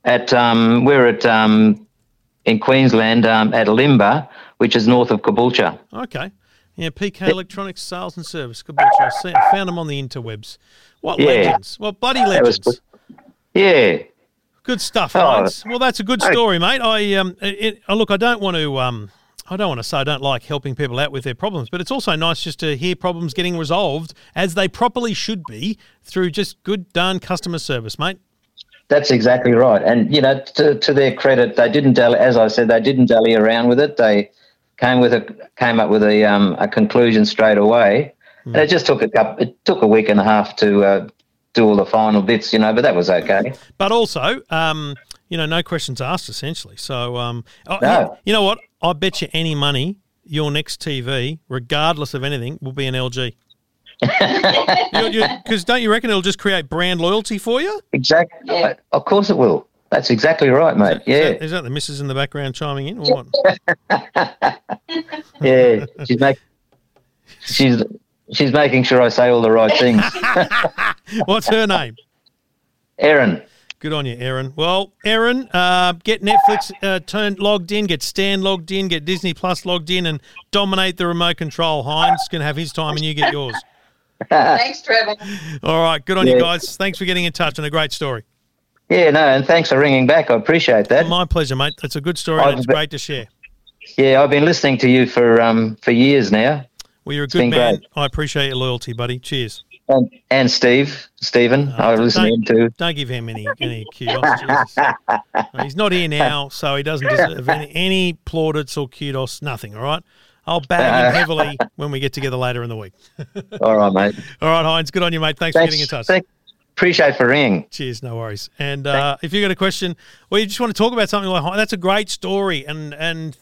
At um, we're at um, in Queensland um, at Elimbah, which is north of Caboolture. Okay. Yeah, PK Electronics Sales and Service. Bunch. I, found them on the interwebs. What Yeah. legends? What bloody legends? good. Yeah, Good stuff, Oh. Well, that's a good story, mate. I um, it, it, look, I don't want to um, I don't want to say I don't like helping people out with their problems, but it's also nice just to hear problems getting resolved as they properly should be through just good darn customer service, mate. That's exactly right. And you know, to, to their credit, they didn't dally. As I said, they didn't dally around with it. They came with a came up with a um, a conclusion straight away. And it just took a couple, it took a week and a half to uh, do all the final bits, you know. But that was okay. But also, um, you know, no questions asked, essentially. So, um, oh, No. you, you know what? I bet you any money your next TV, regardless of anything, will be an LG. Because *laughs* don't you reckon it'll just create brand loyalty for you? Exactly. Of course it will. That's exactly right, mate. Is Yeah, that, is that the missus in the background chiming in, or what? *laughs* yeah. She's *laughs* make, she's she's making sure I say all the right things. *laughs* What's her name? Erin. Good on you, Erin. Well, Erin, uh, get Netflix uh, turned logged in, get Stan logged in, get Disney Plus logged in, and dominate the remote control. Heinz can have his time, and you get yours. *laughs* Thanks, Trevor. All right, good on you guys. Thanks for getting in touch and a great story. Yeah, no, and thanks for ringing back. I appreciate that. My pleasure, mate. It's a good story and I've it's be- great to share. Yeah, I've been listening to you for um for years now, Well, you're a good man. great. I appreciate your loyalty, buddy. Cheers. and and Steve, Stephen. I don't- listen to him too. Don't give him any any kudos. He's not here now, so he doesn't deserve any, any plaudits or kudos. Nothing. All right. I'll bag him *laughs* heavily when we get together later in the week. *laughs* All right, mate. All right, Heinz, good on you, mate. Thanks, Thanks. for getting in touch. Thank, appreciate for ringing. Cheers, no worries. And uh, if you've got a question, or you just want to talk about something like "Oh, that's a great story, and and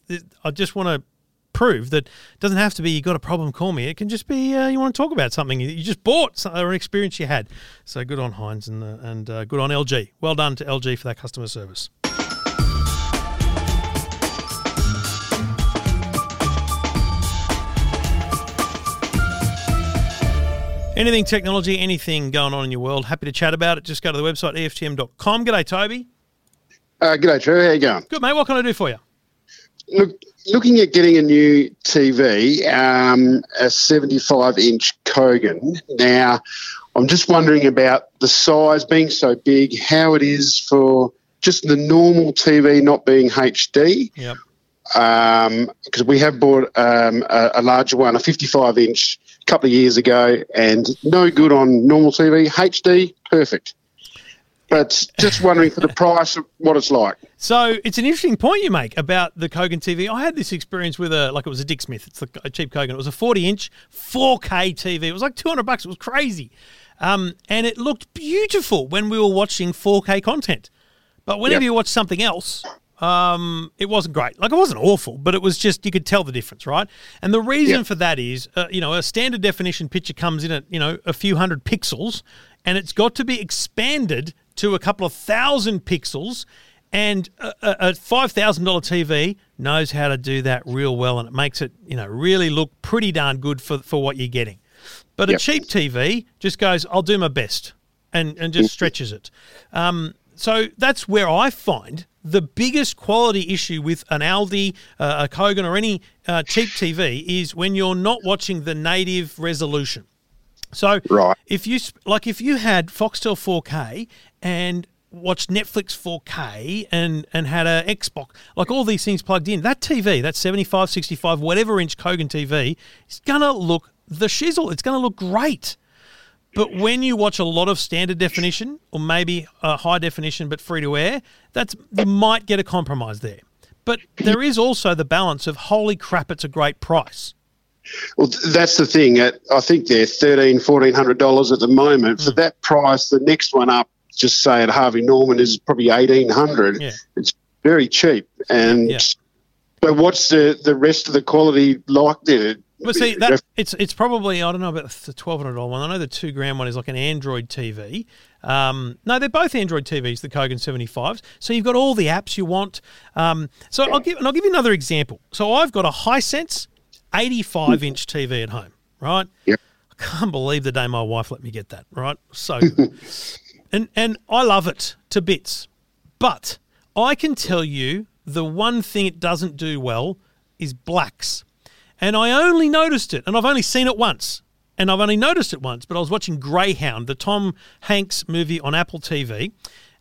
I just want to prove that it doesn't have to be you got a problem, call me. It can just be uh, you want to talk about something you just bought or an experience you had. So good on Heinz and uh, and uh, good on LG. Well done to LG for that customer service. Anything technology, anything going on in your world, happy to chat about it. Just go to the website EFTM.com. G'day, Toby. Uh, g'day, Trevor. How you going? Good, mate. What can I do for you? Look, looking at getting a new TV, um, a 75-inch Kogan. Now, I'm just wondering about the size being so big, how it is for just the normal TV not being HD. Yep. Because we have bought um, a, a larger one, a 55-inch, a couple of years ago, and no good on normal TV. HD, perfect. But just wondering for the price of what it's like. So it's an interesting point you make about the Kogan TV. I had this experience with a like it was a Dick Smith. It's a, cheap Kogan. It was a 40 inch 4K TV. It was like 200 bucks. It was crazy, um, and it looked beautiful when we were watching 4K content. But whenever Yep. you watch something else, um, it wasn't great. Like it wasn't awful, but it was just you could tell the difference, right? And the reason Yep. for that is, uh, you know, a standard definition picture comes in at you know a few hundred pixels, and it's got to be expanded to a couple of thousand pixels. And a, a a five thousand dollar TV knows how to do that real well, and it makes it you know really look pretty darn good for for what you're getting. But a cheap TV just goes, "I'll do my best," and and just stretches it. Um, so that's where I find the biggest quality issue with an Aldi, uh, a Kogan, or any uh, cheap TV is when you're not watching the native resolution. So Right. if you like if you had Foxtel 4K and watched Netflix 4K and and had a Xbox like all these things plugged in that TV that 75 65 whatever inch Kogan TV is going to look the shizzle it's going to look great but when you watch a lot of standard definition or maybe a high definition but free to air that's you might get a compromise there but there is also the balance of holy crap it's a great price Well, that's the thing. I think they're thirteen, fourteen hundred dollars at the moment. Hmm. For that price, the next one up, just say at Harvey Norman, is probably eighteen hundred. Yeah. It's very cheap. And Yeah. so, what's the the rest of the quality like there? Well, see that it's it's probably I don't know about the twelve hundred dollar one. I know the two grand one is like an Android TV. Um, no, they're both Android TVs, the Kogan seventy fives. So you've got all the apps you want. Um, so I'll give and I'll give you another example. So I've got a Hisense eighty five inch TV at home. Right. Yep. I can't believe the day my wife let me get that. Right. So *laughs* good. And and I love it to bits. But I can tell you the one thing it doesn't do well is blacks. And I only noticed it, and I've only seen it once. And I've only noticed it once, but I was watching Greyhound, the Tom Hanks movie on Apple TV.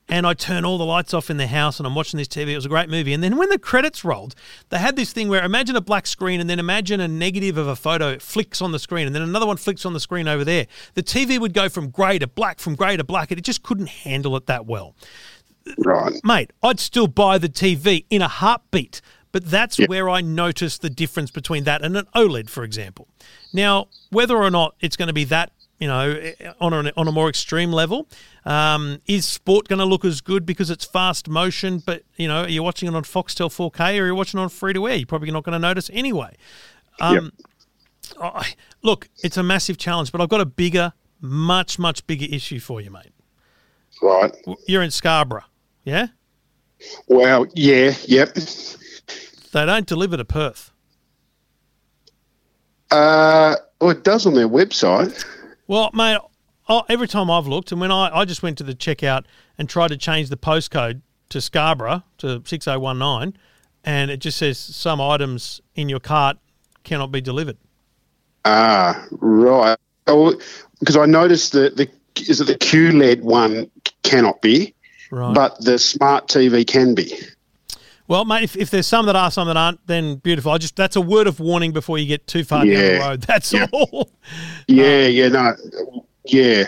And I turn all the lights off in the house and I'm watching this TV. It was a great movie. And then when the credits rolled, they had this thing where imagine a black screen and then imagine a negative of a photo it flicks on the screen and then another one flicks on the screen over there. The TV would go from grey to black, from grey to black, and it just couldn't handle it that well right. mate, I'd still buy the TV in a heartbeat. But that's Yep. where I notice the difference between that and an OLED, for example. Now, whether or not it's going to be that, you know, on a, on a more extreme level, um, is sport going to look as good because it's fast motion? But you know, are you're watching it on Foxtel 4K or are you're watching it on free to air. You're probably not going to notice anyway. Um, I, look, it's a massive challenge, but I've got a bigger, much much bigger issue for you, mate. Right. You're in Scarborough, yeah? Well, yeah. Yep. They don't deliver to Perth. Uh, well, it does on their website. Well, mate, I, every time I've looked, and when I, I just went to the checkout and tried to change the postcode to Scarborough to 6019, and it just says some items in your cart cannot be delivered. Ah, right. Oh, because I noticed that the is it the QLED one cannot be, Right. but the smart TV can be. Well, mate, if, if there's some that are, some that aren't, then beautiful. I just that's a word of warning before you get too far down the road. *laughs* That's Yeah. all. Yeah, yeah, no, yeah.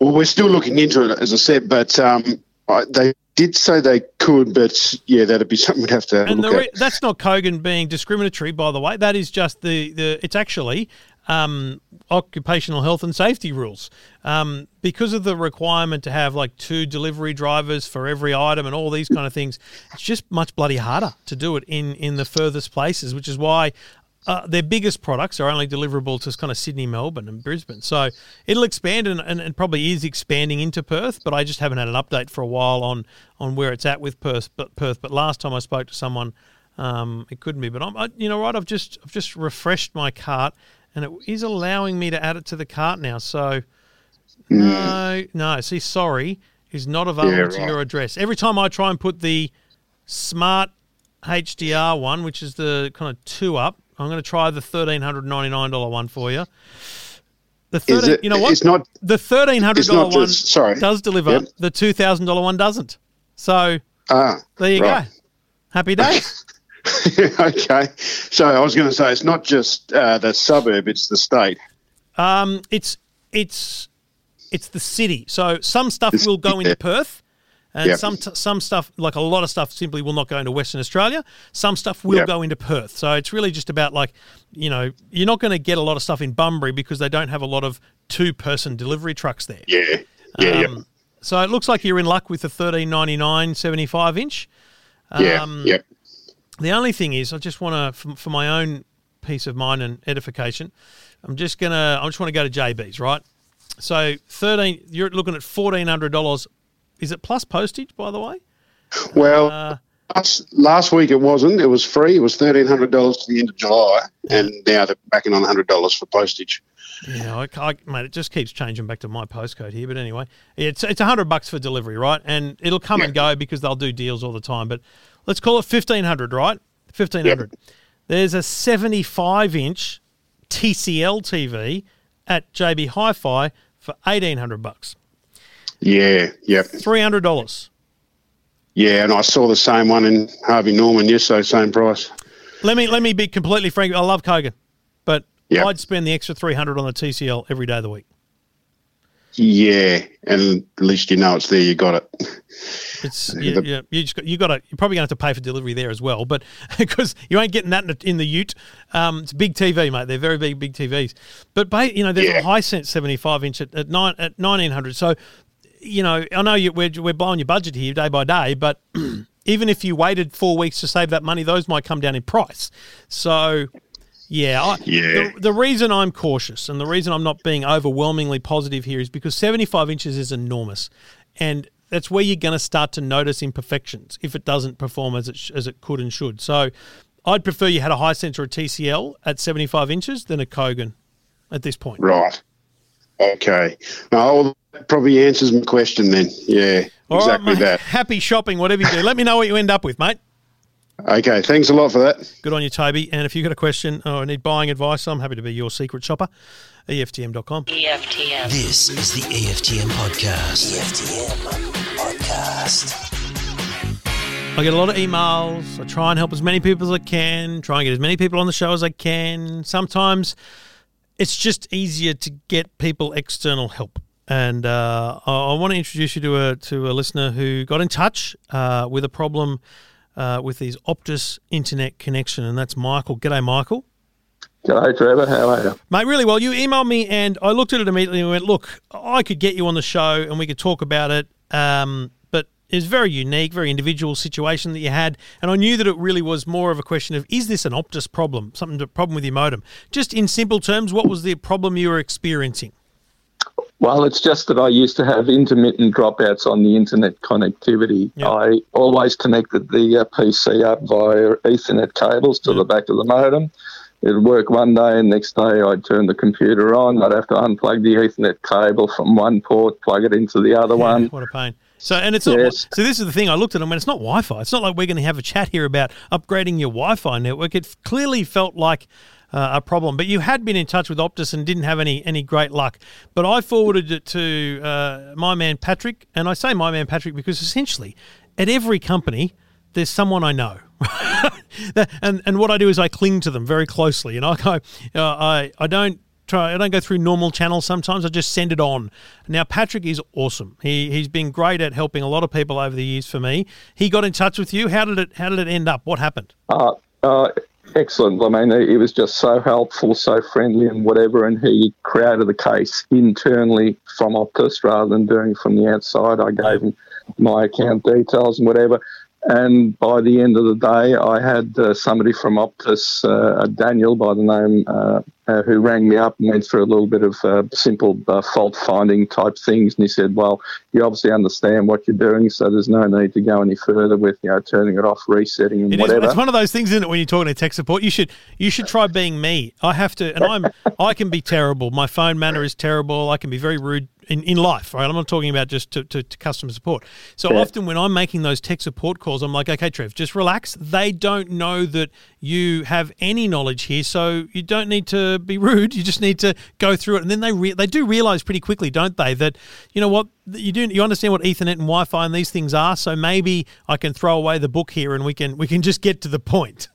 Well, we're still looking into it, as I said, but um, I, they did say they could, but yeah, that'd be *laughs* something we'd have to And look the at. that's not Kogan being discriminatory, by the way. That is just the, the it's actually um, occupational health and safety rules. Um, because of the requirement to have like two delivery drivers for every item and all these kind of things, it's just much bloody harder to do it in, in the furthest places, which is why uh, their biggest products are only deliverable to kind of Sydney, Melbourne, and Brisbane. So it'll expand and, and, and probably is expanding into Perth, but I just haven't had an update for a while on on where it's at with Perth. But Perth, but last time I spoke to someone, um, it couldn't be. But I'm, I, you know, right? I've just I've just refreshed my cart, and it is allowing me to add it to the cart now. So no, no. See, sorry is not available Yeah, to your address. Every time I try and put the smart HDR one, which is the kind of two up, I'm going to try the thirteen hundred ninety nine dollar one for you. The Is thirteen, it- you know what? it's not- the thirteen hundred dollar one. just- sorry. does deliver. Yep. The two thousand dollar one doesn't. So Ah, there you right. go. Happy days. *laughs* *laughs* okay. So I was going to say it's not just uh, the suburb; it's the state. Um, it's it's it's the city. So some stuff It's- will go into yeah. Perth, and Yep. some some stuff, like a lot of stuff, simply will not go into Western Australia. Some stuff will Yep. go into Perth. So it's really just about like you know you're not going to get a lot of stuff in Bunbury because they don't have a lot of two person delivery trucks there. Yeah. Yeah. yep. Um, So it looks like you're in luck with the 1399 75 inch. yeah. um, yep. The only thing is, I just want to, for, for my own peace of mind and edification, I'm just gonna, I just want to go to JB's, right? So thirteen, you're looking at fourteen hundred dollars. Is it plus postage, by the way? Well, Uh, last, last week it wasn't. It was free. It was thirteen hundred dollars to the end of July, and now they're backing on hundred dollars for postage. Yeah, I, I, mate, it just keeps changing back to my postcode here. But anyway, it's it's a hundred bucks for delivery, right? And it'll come and go because they'll do deals all the time. But let's call it fifteen hundred, right? Fifteen hundred. There's a seventy-five inch TCL TV at JB Hi-Fi for eighteen hundred bucks, Yeah. Yep. three hundred dollars. Yeah, and I saw the same one in Harvey Norman yesterday, same price. Let me let me be completely frank. I love Kogan, but Yeah. I'd spend the extra three hundred on the TCL every day of the week. Yeah, and at least you know it's there. You got it. It's *laughs* you, The- you, you just got, you got to you're probably going to have to pay for delivery there as well, but *laughs* because you ain't getting that in the, in the Ute. Um, it's big TV, mate. They're very big, big TVs. But you know, there's Yeah. a Hisense 75 inch at, at nine at 1900. So, you know, I know you, we're we're blowing your budget here day by day, but *clears throat* even if you waited four weeks to save that money, those might come down in price. So. Yeah, I, Yeah. The, the reason I'm cautious and the reason I'm not being overwhelmingly positive here is because 75 inches is enormous, and that's where you're going to start to notice imperfections if it doesn't perform as it sh- as it could and should. So, I'd prefer you had a high sensor or a TCL at 75 inches than a Kogan at this point. Right. Okay. No, well, that probably answers my question then. Yeah, All right, exactly mate. that. Happy shopping, whatever you do. Let me know what you end up with, mate. Okay, thanks a lot for that. Good on you, Toby. And if you've got a question or need buying advice, I'm happy to be your secret shopper. EFTM.com. EFTM. This is the EFTM podcast. EFTM podcast. I get a lot of emails. I try and help as many people as I can, try and get as many people on the show as I can. Sometimes it's just easier to get people external help. And uh, I, I want to introduce you to a to a listener who got in touch uh, with a problem uh, with his Optus internet connection, and that's Michael. G'day, Michael. G'day, Trevor. How are you? Mate, really well. You emailed me and I looked at it immediately and went, look, I could get you on the show and we could talk about it. Um, but it was very unique, very individual situation that you had. And I knew that it really was more of a question of, is this an Optus problem? Something to problem with your modem? Just in simple terms, what was the problem you were experiencing? Well, it's just that I used to have intermittent dropouts on the internet connectivity. Yeah. I always connected the uh, PC up via Ethernet cables to the back of the modem. It'd work one day, and next day I'd turn the computer on. I'd have to unplug the Ethernet cable from one port, plug it into the other one. What a pain. So, and it's not. So, this is the thing. I looked at them and it's not Wi Fi. It's not like we're going to have a chat here about upgrading your Wi Fi network. It clearly felt like uh, a problem. But you had been in touch with Optus and didn't have any any great luck. But I forwarded it to uh, my man Patrick, and I say my man Patrick because essentially, at every company, there's someone I know. *laughs* And and what I do is I cling to them very closely, and I go, uh, I I don't try. I don't go through normal channels. Sometimes I just send it on. Now Patrick is awesome. He he's been great at helping a lot of people over the years. For me, he got in touch with you. How did it How did it end up? What happened? Uh, uh, excellent. I mean, he, was just so helpful, so friendly, and whatever. And he created the case internally from Optus rather than doing it from the outside. I gave him my account details and whatever. And by the end of the day, I had uh, somebody from Optus, uh, Daniel by the name, uh, uh, who rang me up and went through a little bit of uh, simple uh, fault finding type things. And he said, "Well, you obviously understand what you're doing, so there's no need to go any further with you know turning it off, resetting, and It is, whatever." it's one of those things, isn't it? When you're talking to tech support, you should you should try being me. I have to, and I'm I can be terrible. My phone manner is terrible. I can be very rude in, in life. Right, I'm not talking about just to, to, to customer support. So Yeah. often when I'm making those tech support calls, I'm like, okay, Trev, just relax. They don't know that you have any knowledge here, so you don't need to be rude. You just need to go through it, and then they re- they do realize pretty quickly, don't they, that you know what you do you understand what Ethernet and Wi-Fi and these things are. So maybe I can throw away the book here, and we can we can just get to the point.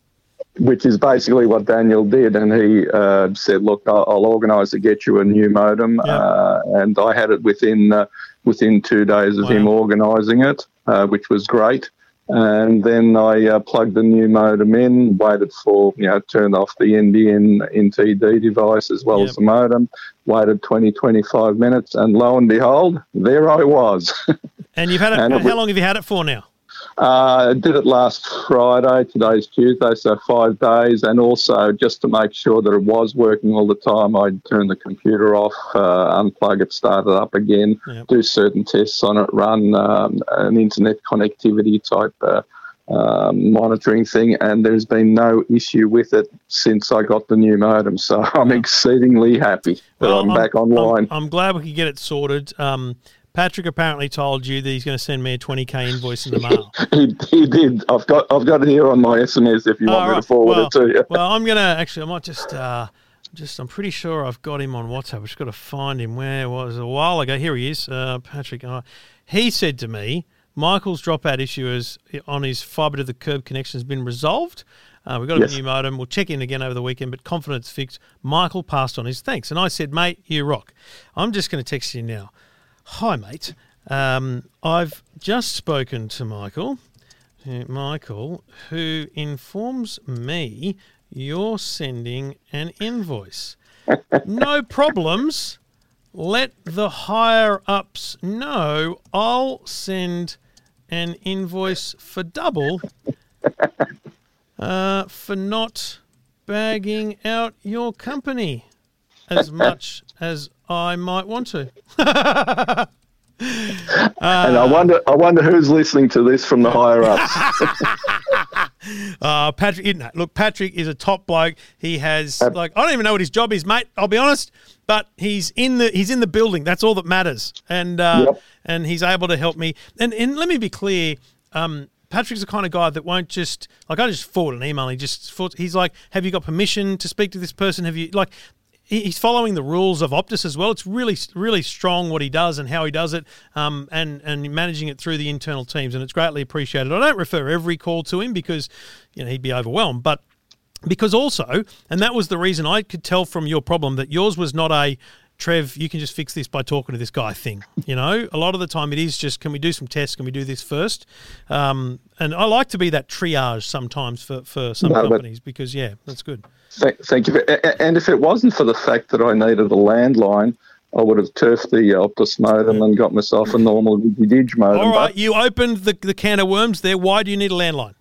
which is basically what Daniel did. And he uh, said, "Look, I'll, I'll organise to get you a new modem." Uh, and I had it within uh, within two days of him organising it, uh, which was great. And then I uh, plugged the new modem in, waited for, you know, turned off the NBN NTD device as well as the modem, waited 20, 25 minutes, and lo and behold, there I was. *laughs* And you've had it. And it how was- long have you had it for now? Uh, did it last Friday. Today's Tuesday, so five days. And also, just to make sure that it was working all the time, I'd turn the computer off, uh, unplug it, start it up again, do certain tests on it, run um, an internet connectivity type uh, um, monitoring thing. And there's been no issue with it since I got the new modem. So *laughs* I'm exceedingly happy that I'm, back online. I'm, I'm glad we could get it sorted. Um, Patrick apparently told you that he's going to send me a 20k invoice in the mail. *laughs* he, he did. I've got I've got it here on my SMS if you want me right. to forward well, it to you. well, I'm gonna actually. I might just. Uh, just, I'm pretty sure I've got him on WhatsApp. I've just got to find him. Where was a while ago? Here he is, uh, Patrick. Uh, he said to me, Michael's dropout issue is on his fibre to the curb connection has been resolved. Uh, we've got Yes. a new modem. We'll check in again over the weekend, but confidence fixed. Michael passed on his thanks, and I said, "Mate, you rock." I'm just going to text you now. Hi, mate. Um, I've just spoken to Michael. Michael, who informs me you're sending an invoice. no *laughs* problems. Let the higher ups know I'll send an invoice for double *laughs* uh, for not bagging out your company as much as I might want to. *laughs* and I wonder, I wonder who's listening to this from the higher ups. *laughs* Uh, Patrick, look, Patrick is a top bloke. He has like I don't even know what his job is, mate. I'll be honest, but he's in the he's in the building. That's all that matters, and uh, Yep. and he's able to help me. And and let me be clear. Um, Patrick's the kind of guy that won't just like I just forward an email. He just he's like, "Have you got permission to speak to this person? Have you like?" He- He's following the rules of Optus as well. It's really, really strong what he does and how he does it, um, and and managing it through the internal teams, and it's greatly appreciated. I don't refer every call to him because you know he'd be overwhelmed, but because also, and that was the reason I could tell from your problem that yours was not a Trev, you can just fix this by talking to this guy thing. You know, a lot of the time it is just, can we do some tests? Can we do this first? Um, and I like to be that triage sometimes for, for some No, companies because, yeah, that's good. Thank, thank you. A- a- And if it wasn't for the fact that I needed a landline, I would have turfed the Optus modem and got myself a normal Dig modem. All right, you opened the, the can of worms there. Why do you need a landline?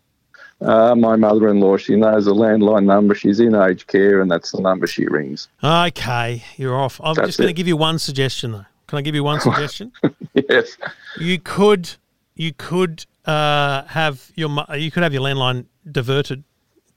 Uh, my mother-in-law, she knows the landline number. She's in aged care, and that's the number she rings. Okay, you're off. I'm That's just going to give you one suggestion, though. Can I give you one *laughs* suggestion? yes. You could, you could uh, have your you could have your landline diverted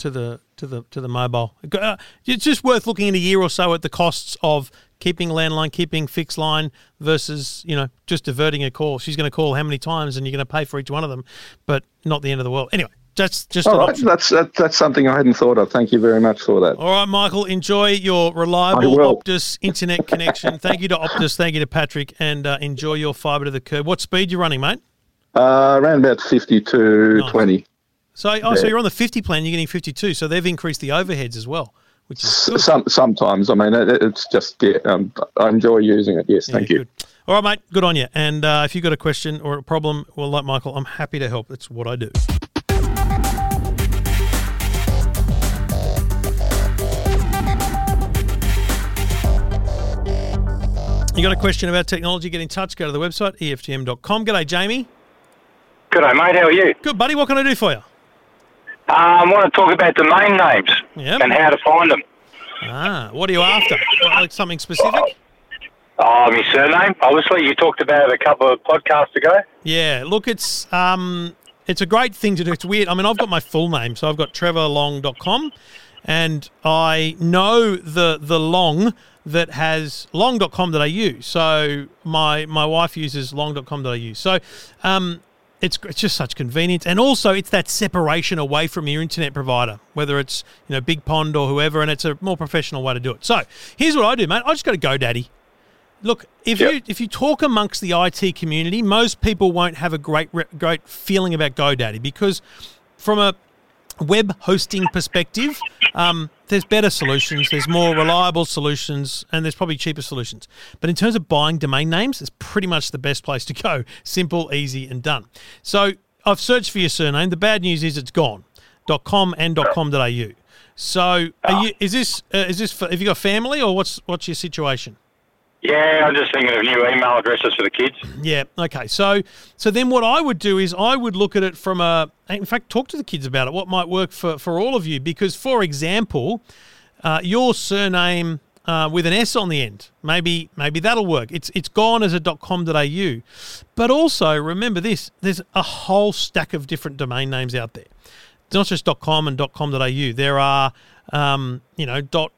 to the to the to the mobile. Uh, It's just worth looking in a year or so at the costs of keeping landline, keeping fixed line versus you know just diverting a call. She's going to call how many times, and you're going to pay for each one of them, but not the end of the world. Anyway, that's just All an that's that, that's something I hadn't thought of. Thank you very much for that. All right, Michael, enjoy your reliable Optus internet connection. Thank you to Optus. Thank you to Patrick, and uh, enjoy your fibre to the curb. What speed you running, mate? Uh, around about 52, Nice. 20. So, oh, so you're on the 50 plan. You're getting 52. So they've increased the overheads as well, which is S- Some, sometimes, I mean, it, it's just, yeah, um, I enjoy using it. Yes, thank you. good. All right, mate. Good on you. And uh, if you've got a question or a problem, well, like Michael, I'm happy to help. That's what I do. You got a question about technology? Get in touch. Go to the website EFTM.com. G'day, Jamie. G'day, mate. How are you? Good, buddy. What can I do for you? I want to talk about domain names Yep. and how to find them. Ah, what are you after? Like something specific? Oh, my surname. Obviously, you talked about it a couple of podcasts ago. Yeah, look, it's um, it's a great thing to do. It's weird. I mean, I've got my full name, so I've got trevorlong.com, and I know the the long that has long.com.au. So my my wife uses long.com.au. So um, it's it's just such convenience, and also it's that separation away from your internet provider, whether it's you know BigPond or whoever, and it's a more professional way to do it. So here's what I do, mate. I just go to GoDaddy. Look, if you if you talk amongst the IT community, most people won't have a great re- great feeling about GoDaddy because from a web hosting perspective, um, there's better solutions, there's more reliable solutions, and there's probably cheaper solutions. But in terms of buying domain names, it's pretty much the best place to go. Simple, easy, and done. So I've searched for your surname. The bad news is it's gone. .com and .com.au. So are you, is this uh, is this for, have you got family or what's what's your situation? Yeah, I'm just thinking of new email addresses for the kids. Yeah. Okay. So so then what I would do is I would look at it from a in fact talk to the kids about it. What might work for for all of you? Because for example, uh, your surname uh, with an S on the end, maybe maybe that'll work. It's it's gone as a .com.au, but also remember this: there's a whole stack of different domain names out there. It's not just .com and .com.au. There are um, you know dot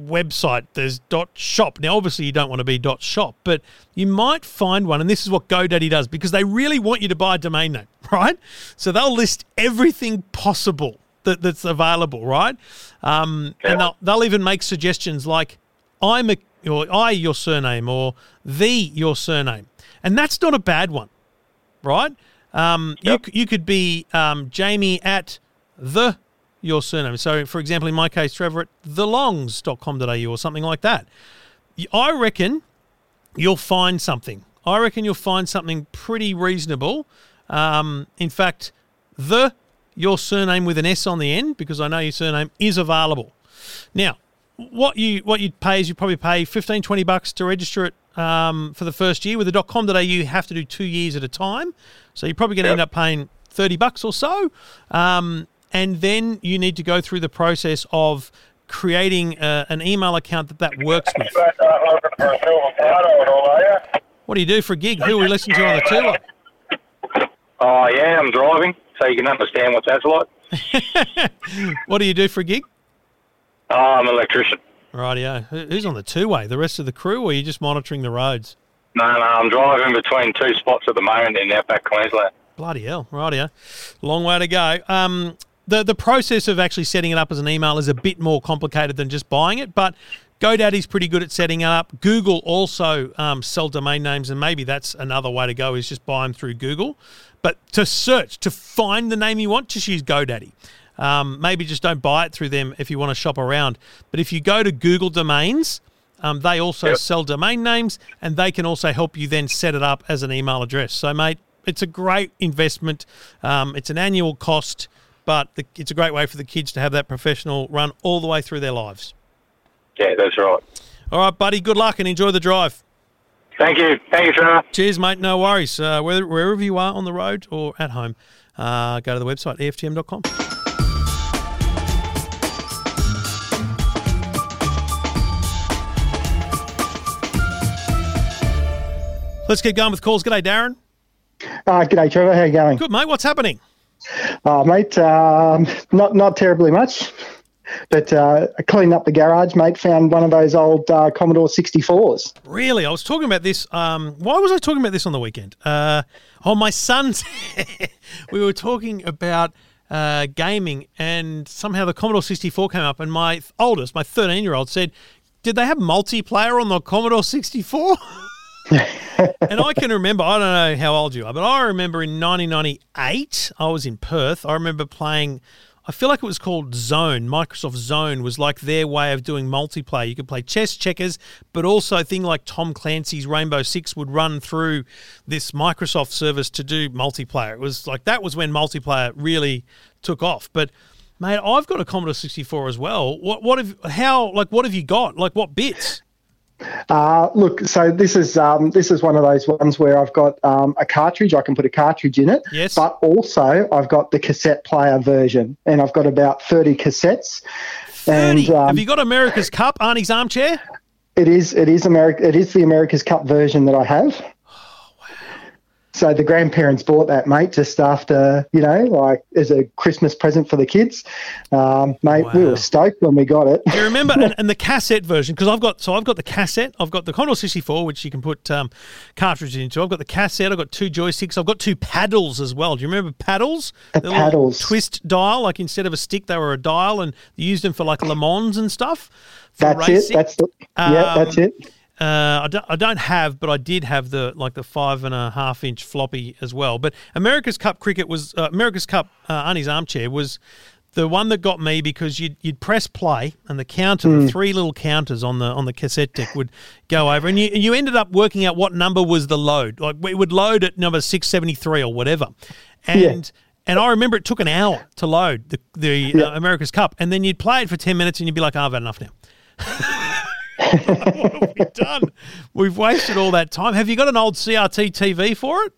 website there's dot shop. Now obviously you don't want to be dot shop but you might find one and this is what godaddy does because they really want you to buy a domain name *laughs* right? So they'll list everything possible that, that's available right? Um, and they'll, they'll even make suggestions like i'm a or i your surname or the your surname. And that's not a bad one right? Um, you, you could be um, jamie at the your surname. So, for example, in my case, Trevor at thelongs.com.au or something like that. I reckon you'll find something. I reckon you'll find something pretty reasonable. Um, in fact, the your surname with an S on the end, because I know your surname is available. Now, what you what you'd pay is you probably pay 15, 20 bucks to register it um, for the first year. With the .com.au, you have to do two years at a time, so you're probably going to end up paying 30 bucks or so. Um, and then you need to go through the process of creating uh, an email account that that works with. What do you do for a gig? Who are we listening to on the tour? Oh, yeah, I'm driving, so you can understand what that's like. *laughs* What do you do for a gig? Oh, I'm an electrician. Rightio. Who- Who's on the two-way? The rest of the crew, or are you just monitoring the roads? No, no, I'm driving between two spots at the moment in outback Queensland. Bloody hell, rightio. Long way to go. Um, the the process of actually setting it up as an email is a bit more complicated than just buying it, but GoDaddy's pretty good at setting it up. Google also um, sell domain names, and maybe that's another way to go is just buy them through Google. But to search to find the name you want, just use GoDaddy. Um, maybe just don't buy it through them if you want to shop around. But if you go to Google Domains, um, they also sell domain names, and they can also help you then set it up as an email address. So, mate, it's a great investment. Um, it's an annual cost, but the, it's a great way for the kids to have that professional run all the way through their lives. Yeah, that's right. All right, buddy. Good luck and enjoy the drive. Thank you. Thank you, Trevor. Cheers, mate. No worries. Uh, whether, wherever you are on the road or at home, uh, go to the website, EFTM.com. Let's get going with calls. G'day, Darren. Uh, g'day, Trevor. How are you going? Good, mate. What's happening? Uh, mate, um, not not terribly much, but uh, I cleaned up the garage, mate. Found one of those old uh, Commodore 64s. Really? I was talking about this. Um, why was I talking about this on the weekend? Uh, oh, my son's. *laughs* we were talking about uh, gaming, and somehow the Commodore 64 came up, and my oldest, my 13 year old, said, Did they have multiplayer on the Commodore 64? *laughs* and I can remember, I don't know how old you are, but I remember in 1998, I was in Perth. I remember playing I feel like it was called Zone. Microsoft Zone was like their way of doing multiplayer. You could play chess, checkers, but also a thing like Tom Clancy's Rainbow Six would run through this Microsoft service to do multiplayer. It was like that was when multiplayer really took off. But mate, I've got a Commodore 64 as well. What what have how like what have you got? Like what bits? Uh, look, so this is um, this is one of those ones where I've got um, a cartridge. I can put a cartridge in it. Yes. But also I've got the cassette player version, and I've got about thirty cassettes. 30. And um, have you got America's Cup, Arnie's armchair? it is it is America. It is the America's Cup version that I have. So the grandparents bought that, mate, just after you know, like as a Christmas present for the kids. Um, mate, we were stoked when we got it. Do you remember *laughs* and, and the cassette version? Because I've got so I've got the cassette, I've got the Commodore 64, which you can put um, cartridges into. I've got the cassette, I've got two joysticks, I've got two paddles as well. Do you remember paddles? The little paddles. twist dial, like instead of a stick, they were a dial, and you used them for like Le Mans and stuff. That's racing. it. That's the, yeah, that's Um, it. Uh, I, don't, I don't have, but I did have the like the five and a half inch floppy as well. But America's Cup cricket was uh, America's Cup. Uh, Arnie's armchair was the one that got me because you'd you'd press play and the counter, the three little counters on the on the cassette deck would go over, and you you ended up working out what number was the load. Like it would load at number six seventy three or whatever, and. And I remember it took an hour to load the, the uh, America's Cup, and then you'd play it for ten minutes, and you'd be like, oh, "I've had enough now." *laughs* what have we done? We've wasted all that time. Have you got an old CRT TV for it?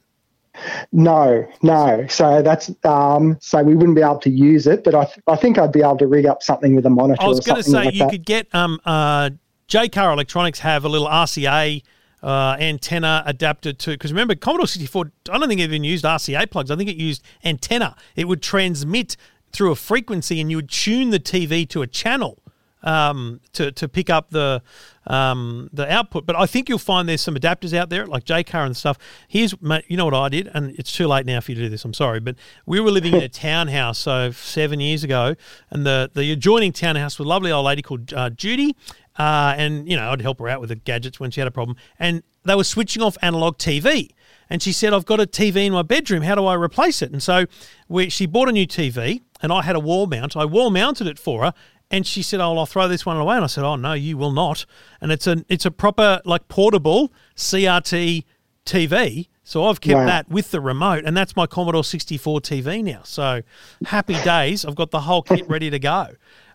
No, no. So that's um, so we wouldn't be able to use it, but I, th- I think I'd be able to rig up something with a monitor. I was going to say like you that. could get um uh Jaycar Electronics have a little RCA uh, antenna adapted to because remember Commodore 64 I don't think it even used RCA plugs I think it used antenna it would transmit through a frequency and you would tune the TV to a channel um, to, to pick up the um, the output. But I think you'll find there's some adapters out there like Jaycar and stuff. Here's you know what I did, and it's too late now for you to do this. I'm sorry, but we were living in a *laughs* townhouse so seven years ago, and the the adjoining townhouse was a lovely old lady called uh, Judy. Uh, and you know, I'd help her out with the gadgets when she had a problem. And they were switching off analog TV. And she said, I've got a TV in my bedroom. How do I replace it? And so we, she bought a new TV, and I had a wall mount. I wall mounted it for her. And she said, "Oh, I'll throw this one away." And I said, "Oh no, you will not." And it's a it's a proper like portable CRT TV. So I've kept Wow. that with the remote, and that's my Commodore 64 TV now. So happy days! I've got the whole kit *laughs* ready to go.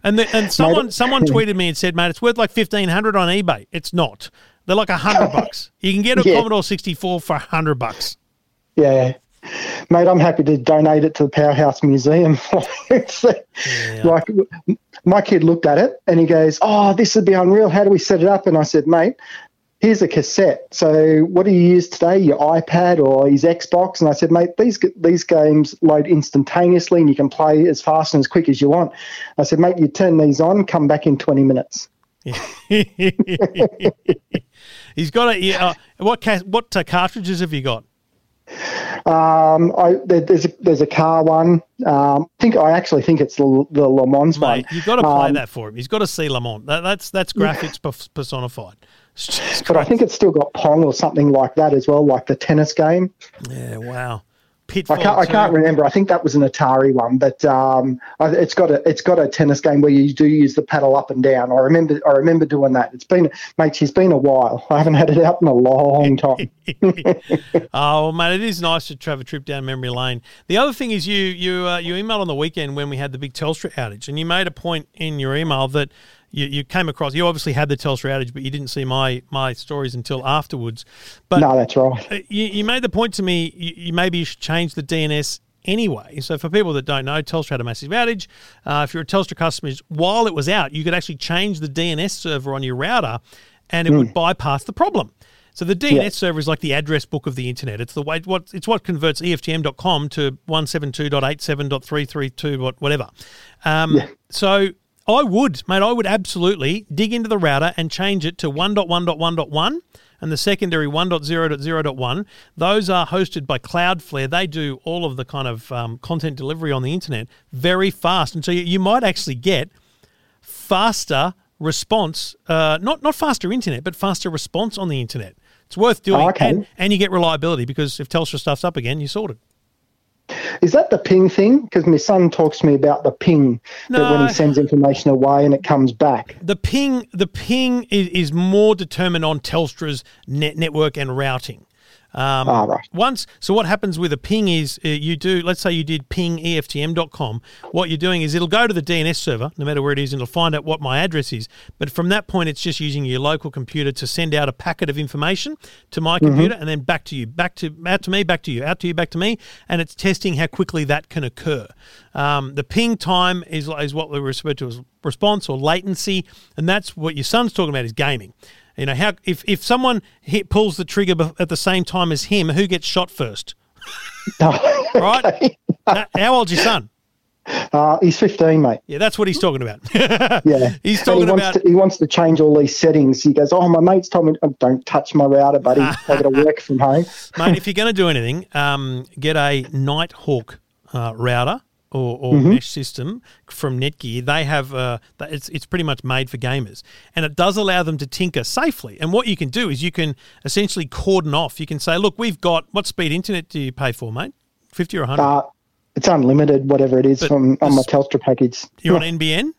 And the, and someone someone tweeted me and said, "Mate, it's worth like fifteen hundred on eBay." It's not. They're like a hundred *laughs* bucks. You can get a Yeah. Commodore 64 for a hundred bucks. Yeah. Mate, I'm happy to donate it to the Powerhouse Museum. *laughs* Uh, Like, my kid looked at it and he goes, Oh, this would be unreal. How do we set it up? And I said, Mate, here's a cassette. So, what do you use today? Your iPad or his Xbox? And I said, Mate, these, these games load instantaneously and you can play as fast and as quick as you want. I said, Mate, you turn these on, come back in 20 minutes. *laughs* He's got a yeah, uh, what what uh, cartridges have you got? Um, I, there, there's a, there's a car one. Um, I think I actually think it's the, the Le Mans one. You've got to play Um, that for him. He's got to see Le Mans. That, that's that's graphics personified. *laughs* But I think it's still got Pong or something like that as well, like the tennis game. yeah, wow. I can't, I can't remember. I think that was an Atari one, but um, it's got a it's got a tennis game where you do use the paddle up and down. I remember I remember doing that. It's been mate, it's been a while. I haven't had it out in a long time. *laughs* *laughs* oh, mate, it is nice to have a trip down memory lane. The other thing is you you uh, you emailed on the weekend when we had the big Telstra outage, and you made a point in your email that you, you came across. You obviously had the Telstra outage, but you didn't see my my stories until afterwards. But no, that's right. Uh, you, you made the point to me. You, you maybe you should change the DNS anyway. So for people that don't know, Telstra had a massive outage. Uh, if you're a Telstra customer, while it was out, you could actually change the DNS server on your router, and it would bypass the problem. So the DNS Yeah. server is like the address book of the internet. It's the way what it's what converts EFTM.com to 172.87.332 what whatever. Um, So I would, mate, I would absolutely dig into the router and change it to 1.1.1.1 and the secondary 1.0.0.1. Those are hosted by Cloudflare. They do all of the kind of um, content delivery on the internet very fast. And so you, you might actually get faster response, uh, not, not faster internet, but faster response on the internet. It's worth doing. Oh, okay. and, and you get reliability because if Telstra stuffs up again, you're sorted. Is that the ping thing? Because my son talks to me about the ping that when he sends information away and it comes back. The ping, the ping is, is more determined on Telstra's net network and routing. Um, Ah, right. Once, so what happens with a ping is uh, you do. Let's say you did ping EFTM.com. What you're doing is it'll go to the DNS server, no matter where it is, and it'll find out what my address is. But from that point, it's just using your local computer to send out a packet of information to my computer, and then back to you, back to out to me, back to you, out to you, back to me, and it's testing how quickly that can occur. Um, the ping time is is what we refer to as response or latency, and that's what your son's talking about is gaming. You know how if if someone hit, pulls the trigger at the same time as him, who gets shot first? *laughs* right? *laughs* how, how old's your son? Uh, he's 15, mate. Yeah, that's what he's talking about. *laughs* Yeah. He's talking he wants about- To, he wants to change all these settings. He goes, "Oh, my mate's told me oh, don't touch my router, buddy. I got to work from home." Mate, if you're going to do anything, um, get a Nighthawk uh, router or, or Mhm. mesh system from Netgear. They have uh, it's it's pretty much made for gamers, and it does allow them to tinker safely. And what you can do is you can essentially cordon off. You can say, look, we've got what speed internet do you pay for, mate? Fifty or hundred? Uh, it's unlimited, whatever it is, But from on my Telstra package. you're on NBN.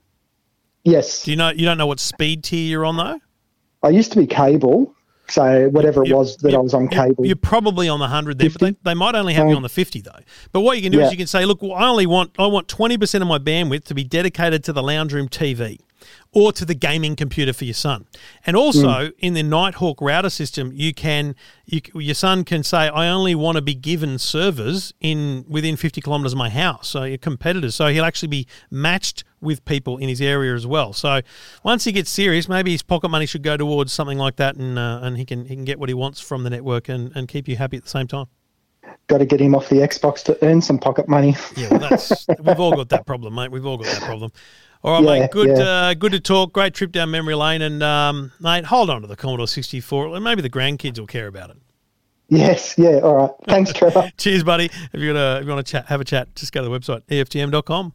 Yes. Do you know you don't know what speed tier you're on though? I used to be cable, so whatever it was that I was on cable. You're probably on the hundred there, but they, they might only have you Um, on the fifty though. But what you can do Yeah. is you can say, look, well, I only want I want twenty percent of my bandwidth to be dedicated to the lounge room TV. Or to the gaming computer for your son, and also Mm. in the Nighthawk router system, you can you, your son can say, "I only want to be given servers in within fifty kilometers of my house." So your competitors, so he'll actually be matched with people in his area as well. So once he gets serious, maybe his pocket money should go towards something like that, and uh, and he can he can get what he wants from the network and, and keep you happy at the same time. Got to get him off the Xbox to earn some pocket money. Yeah, well, that's we've all got that problem, mate. We've all got that problem. All right, Yeah, mate. Good, yeah. uh, good to talk. Great trip down memory lane, and um, mate, hold on to the Commodore sixty four. Maybe the grandkids will care about it. Yes, yeah, all right. *laughs* Thanks, Trevor. *laughs* Cheers, buddy. If you got if you want to chat, have a chat, just go to the website eftm.com.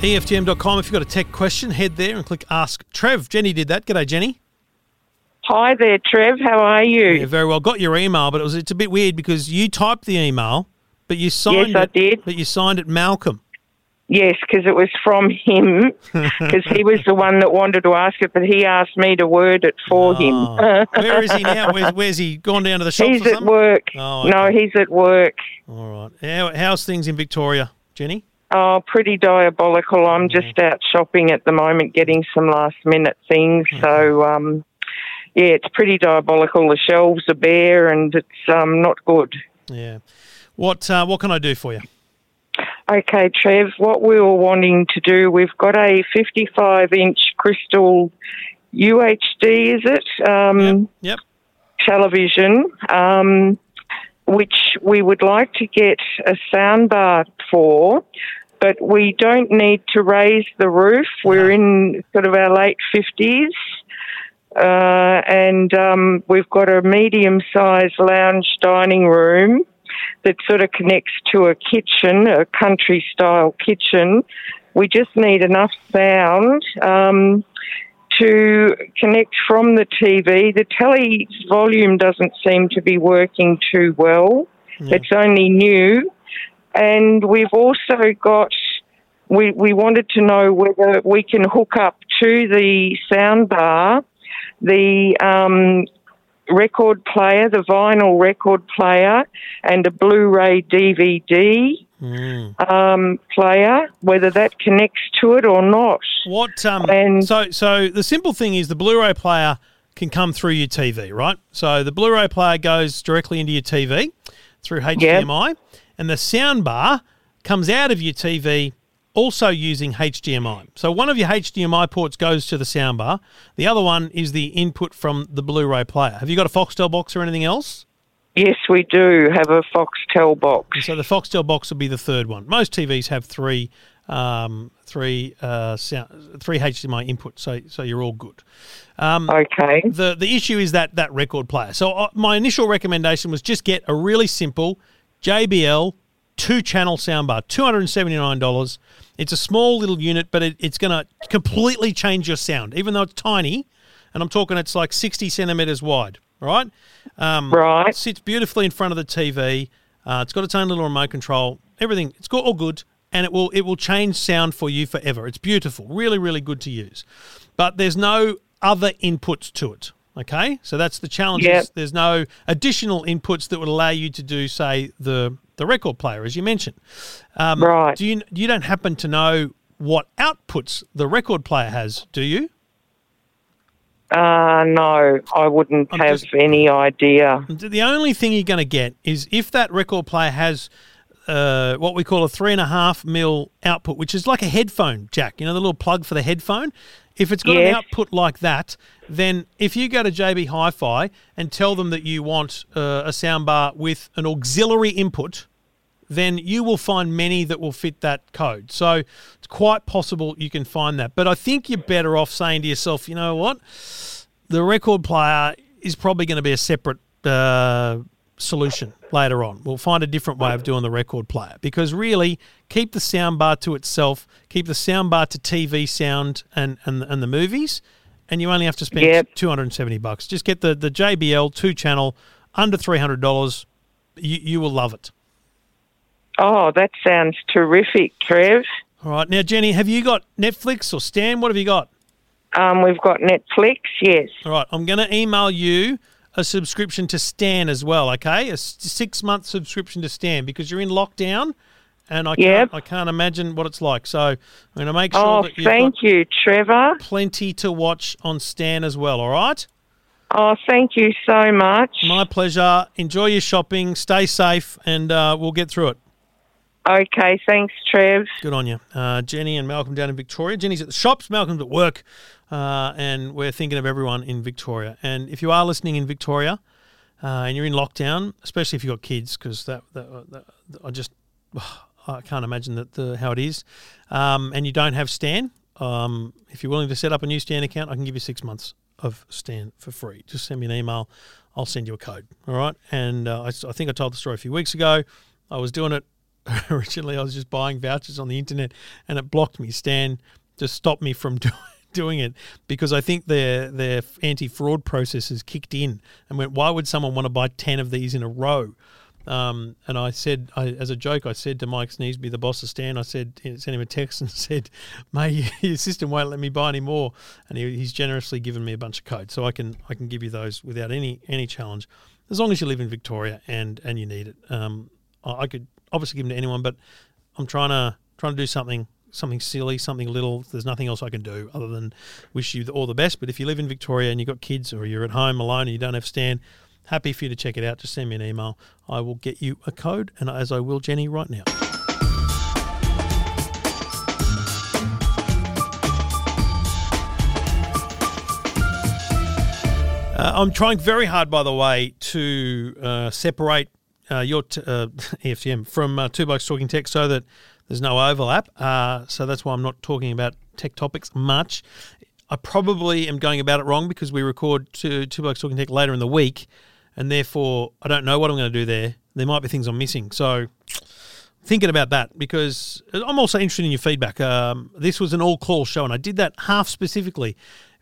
EFTM.com. If you've got a tech question, head there and click Ask Trev. Jenny did that. G'day, Jenny. Hi there, Trev. How are you? Yeah, very well. Got your email, but it was it's a bit weird because you typed the email, but you signed Yes, I it. did. But you signed it Malcolm. Yes, because it was from him, *laughs* because he was the one that wanted to ask it, but he asked me to word it for him. Oh. Where is he now? *laughs* Where's, where's he gone down to the shop? He's at work. Oh, No, he's at work. All right. How, how's things in Victoria, Jenny? Oh, pretty diabolical. I'm Mm-hmm. just out shopping at the moment, getting some last minute things. Mm-hmm. So, um, yeah, it's pretty diabolical. The shelves are bare, and it's um, not good. Yeah. What uh, What can I do for you? Okay, Trev, what we were wanting to do, we've got a 55 inch crystal UHD, is it? Um, Yep. Television, um, which we would like to get a soundbar for, but we don't need to raise the roof. We're in sort of our late 50s. Uh, and um, we've got a medium sized lounge dining room that sort of connects to a kitchen, a country style kitchen. We just need enough sound um, to connect from the TV. The telly's volume doesn't seem to be working too well. It's only new. And we've also got, we, we wanted to know whether we can hook up to the soundbar the um, record player, the vinyl record player, and a Blu-ray DVD um, player, whether that connects to it or not. What? Um, so, so the simple thing is the Blu-ray player can come through your TV, right? So the Blu-ray player goes directly into your TV through HDMI, and the soundbar comes out of your TV also using HDMI. So one of your HDMI ports goes to the soundbar. The other one is the input from the Blu-ray player. Have you got a Foxtel box or anything else? Yes, we do have a Foxtel box. So the Foxtel box will be the third one. Most TVs have three, um, three, uh, sound, three HDMI inputs, so so you're all good. Um, okay. The the issue is that that record player. So uh, my initial recommendation was just get a really simple JBL two channel soundbar, two hundred and seventy nine dollars. It's a small little unit, but it, it's going to completely change your sound, even though it's tiny. And and I'm talking it's like 60 centimeters wide. Right. Um, Right. Sits beautifully in front of the TV. Uh, it's got its own little remote control. Everything. It's got all good, and it will it will change sound for you forever. It's beautiful. Really, really good to use. But there's no other inputs to it. Okay, so that's the challenge. Yep. There's no additional inputs that would allow you to do, say, the the record player, as you mentioned. Um, Right. Do you you don't happen to know what outputs the record player has, do you? Uh, no, I wouldn't have any idea. The only thing you're going to get is if that record player has uh, what we call a three and a half mil output, which is like a headphone jack, you know, the little plug for the headphone. If it's got an output like that, then if you go to JB Hi-Fi and tell them that you want uh, a soundbar with an auxiliary input, then you will find many that will fit that code. So it's quite possible you can find that. But I think you're better off saying to yourself, you know what? The record player is probably going to be a separate uh, solution later on. We'll find a different way of doing the record player because really keep the soundbar to itself, keep the soundbar to TV sound and, and, and the movies, and you only have to spend Yep. 270 bucks. Just get the, the JBL two channel under $300. You, you will love it. Oh, that sounds terrific, Trev. All right. Now, Jenny, have you got Netflix or Stan? What have you got? Um, we've got Netflix, yes. All right. I'm going to email you a subscription to Stan as well, okay? A six month subscription to Stan because you're in lockdown and I Yep. can't, I can't imagine what it's like. So I'm going to make sure Oh, that you've thank you, Trevor. plenty to watch on Stan as well, all right? Oh, thank you so much. My pleasure. Enjoy your shopping. Stay safe and uh, we'll get through it. Okay, thanks, Trev. Good on you. Uh, Jenny and Malcolm down in Victoria. Jenny's at the shops, Malcolm's at work, uh, and we're thinking of everyone in Victoria. And if you are listening in Victoria uh, and you're in lockdown, especially if you've got kids, because that, that, that, I just *sighs* I can't imagine that the, how it is, um, and you don't have Stan, um, if you're willing to set up a new Stan account, I can give you six months of Stan for free. Just send me an email. I'll send you a code. All right. And uh, I, I think I told the story a few weeks ago. I was doing it *laughs* originally. I was just buying vouchers on the internet, and it blocked me. Stan just stopped me from *laughs* do, doing it because I think their their anti fraud processes kicked in and went, "Why would someone want to buy ten of these in a row?" Um, and I said, I, as a joke, I said to Mike Sneesby, the boss of Stan, I said, sent him a text *laughs* and said, "Mate, your system won't let me buy any more." And he, he's generously given me a bunch of codes, so I can I can give you those without any any challenge, as long as you live in Victoria and and you need it. Um, I I could obviously give them to anyone, but I'm trying to trying to do something something silly, something little. There's nothing else I can do other than wish you all the best. But if you live in Victoria and you've got kids or you're at home alone and you don't have Stan, happy for you to check it out. Just send me an email. I will get you a code, and as I will Jenny right now. Uh, I'm trying very hard, by the way, to uh, separate uh, your t- uh, *laughs* EFTM from uh, Two Blokes Talking Tech so that there's no overlap. Uh, so that's why I'm not talking about tech topics much. I probably am going about it wrong because we record two, two Blokes Talking Tech later in the week, and therefore I don't know what I'm going to do there. There might be things I'm missing. So thinking about that because I'm also interested in your feedback. Um, this was an all call show, and I did that half specifically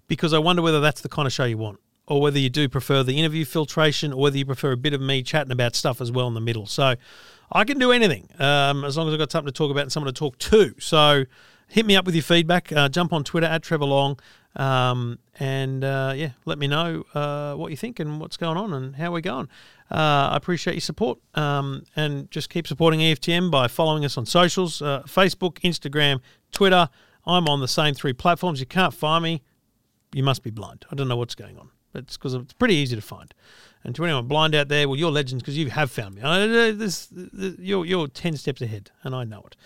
because I wonder whether that's the kind of show you want, or whether you do prefer the interview filtration, or whether you prefer a bit of me chatting about stuff as well in the middle. So I can do anything um, as long as I've got something to talk about and someone to talk to. So hit me up with your feedback. Uh, jump on Twitter at Trevor Long. Um, and uh, yeah, let me know uh, what you think and what's going on and how we're going. Uh, I appreciate your support. Um, and just keep supporting EFTM by following us on socials uh, Facebook, Instagram, Twitter. I'm on the same three platforms. You can't find me. You must be blind. I don't know what's going on. It's because it's pretty easy to find. And to anyone blind out there, well, you're legends because you have found me. I, this, this, you're, you're 10 steps ahead, and I know it.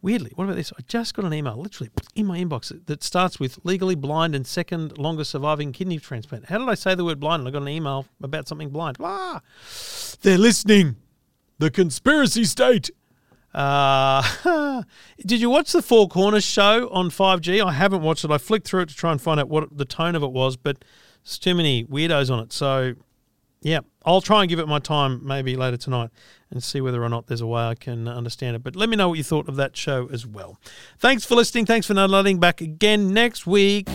Weirdly, what about this? I just got an email, literally in my inbox, that starts with legally blind and second longest surviving kidney transplant. How did I say the word blind? And I got an email about something blind. Ah, they're listening. The conspiracy state. Uh, *laughs* did you watch the Four Corners show on 5G? I haven't watched it. I flicked through it to try and find out what the tone of it was, but there's too many weirdos on it. So, yeah, I'll try and give it my time maybe later tonight and see whether or not there's a way I can understand it. But let me know what you thought of that show as well. Thanks for listening. Thanks for downloading. Back again next week.